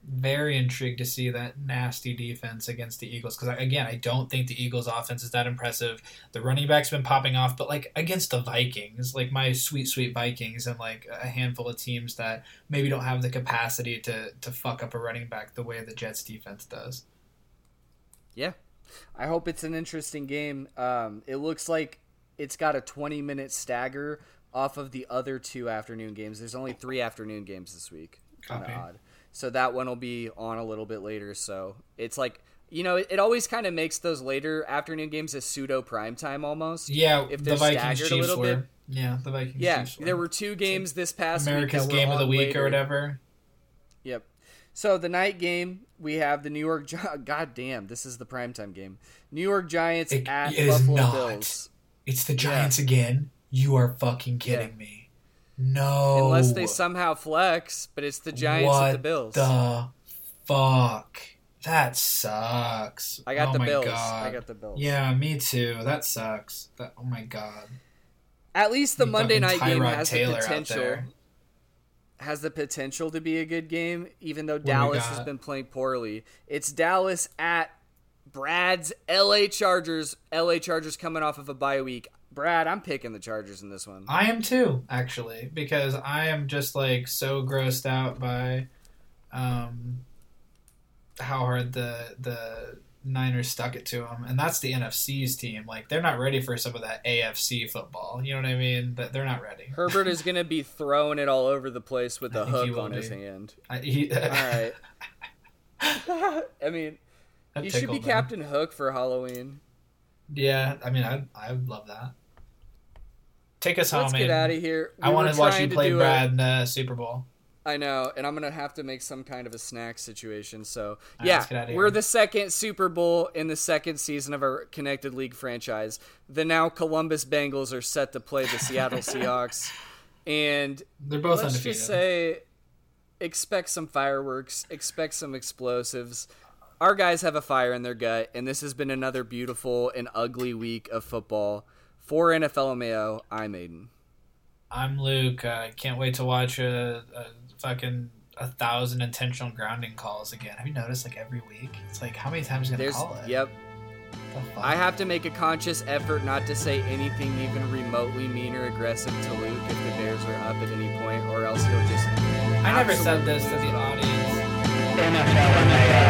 very intrigued to see that nasty defense against the Eagles. Because again, I don't think the Eagles' offense is that impressive. The running back's been popping off, but like against the Vikings, like my sweet, sweet Vikings, and like a handful of teams that maybe don't have the capacity to to fuck up a running back the way the Jets defense does. Yeah. I hope it's an interesting game. Um, it looks like it's got a 20 minute stagger off of the other two afternoon games. There's only three afternoon games this week. Kind of odd. So that one will be on a little bit later. So it's like, you know, it, it always kind of makes those later afternoon games a pseudo prime time almost. Yeah, If the they're Vikings staggered a Chiefs little were. bit. Yeah, the Vikings. Yeah, Chiefs there were two games this past America's game of the week later. or whatever. Yep. So the night game, we have the New York. Gi- God damn, this is the primetime game. New York Giants It- at it is Buffalo not. Bills. It's the Giants again. You are fucking kidding Yeah. me. No. Unless they somehow flex, but it's the Giants what at the Bills. The fuck. That sucks. I got oh the my Bills. God. I got the Bills. Yeah, me too. That sucks. That, oh my god. At least the You Monday night game has Taylor the potential. Has the potential to be a good game, even though Dallas has been playing poorly. It's Dallas at Brad's LA Chargers. LA Chargers coming off of a bye week. Brad, I'm picking the Chargers in this one. I am too, actually, because I am just like so grossed out by um how hard the the Niners stuck it to them, and that's the NFC's team. Like they're not ready for some of that AFC football. You know what I mean? That they're not ready. Herbert is going to be throwing it all over the place with a hook on his hand. I, he, All right. I mean, that you should be me. Captain Hook for Halloween. Yeah, I mean, I I love that. Take us Let's home. get out of here. I We want to watch you play do a- Brad in the Super Bowl. I know, and I'm gonna have to make some kind of a snack situation. So right, yeah, let's we're the second Super Bowl in the second season of our Connected League franchise. The now Columbus Bengals are set to play the Seattle Seahawks. And they're both let's undefeated. just say, expect some fireworks, expect some explosives. Our guys have a fire in their gut, and this has been another beautiful and ugly week of football. For NFL Mayo, I'm Aidan. I'm Luke. I uh, can't wait to watch a, a fucking a thousand intentional grounding calls again. Have you noticed like every week? It's like how many times are you gonna call it? Yep. I have to make a conscious effort not to say anything even remotely mean or aggressive to Luke if the Bears are up at any point, or else he'll just. I never said this to the audience. NFL Mayo.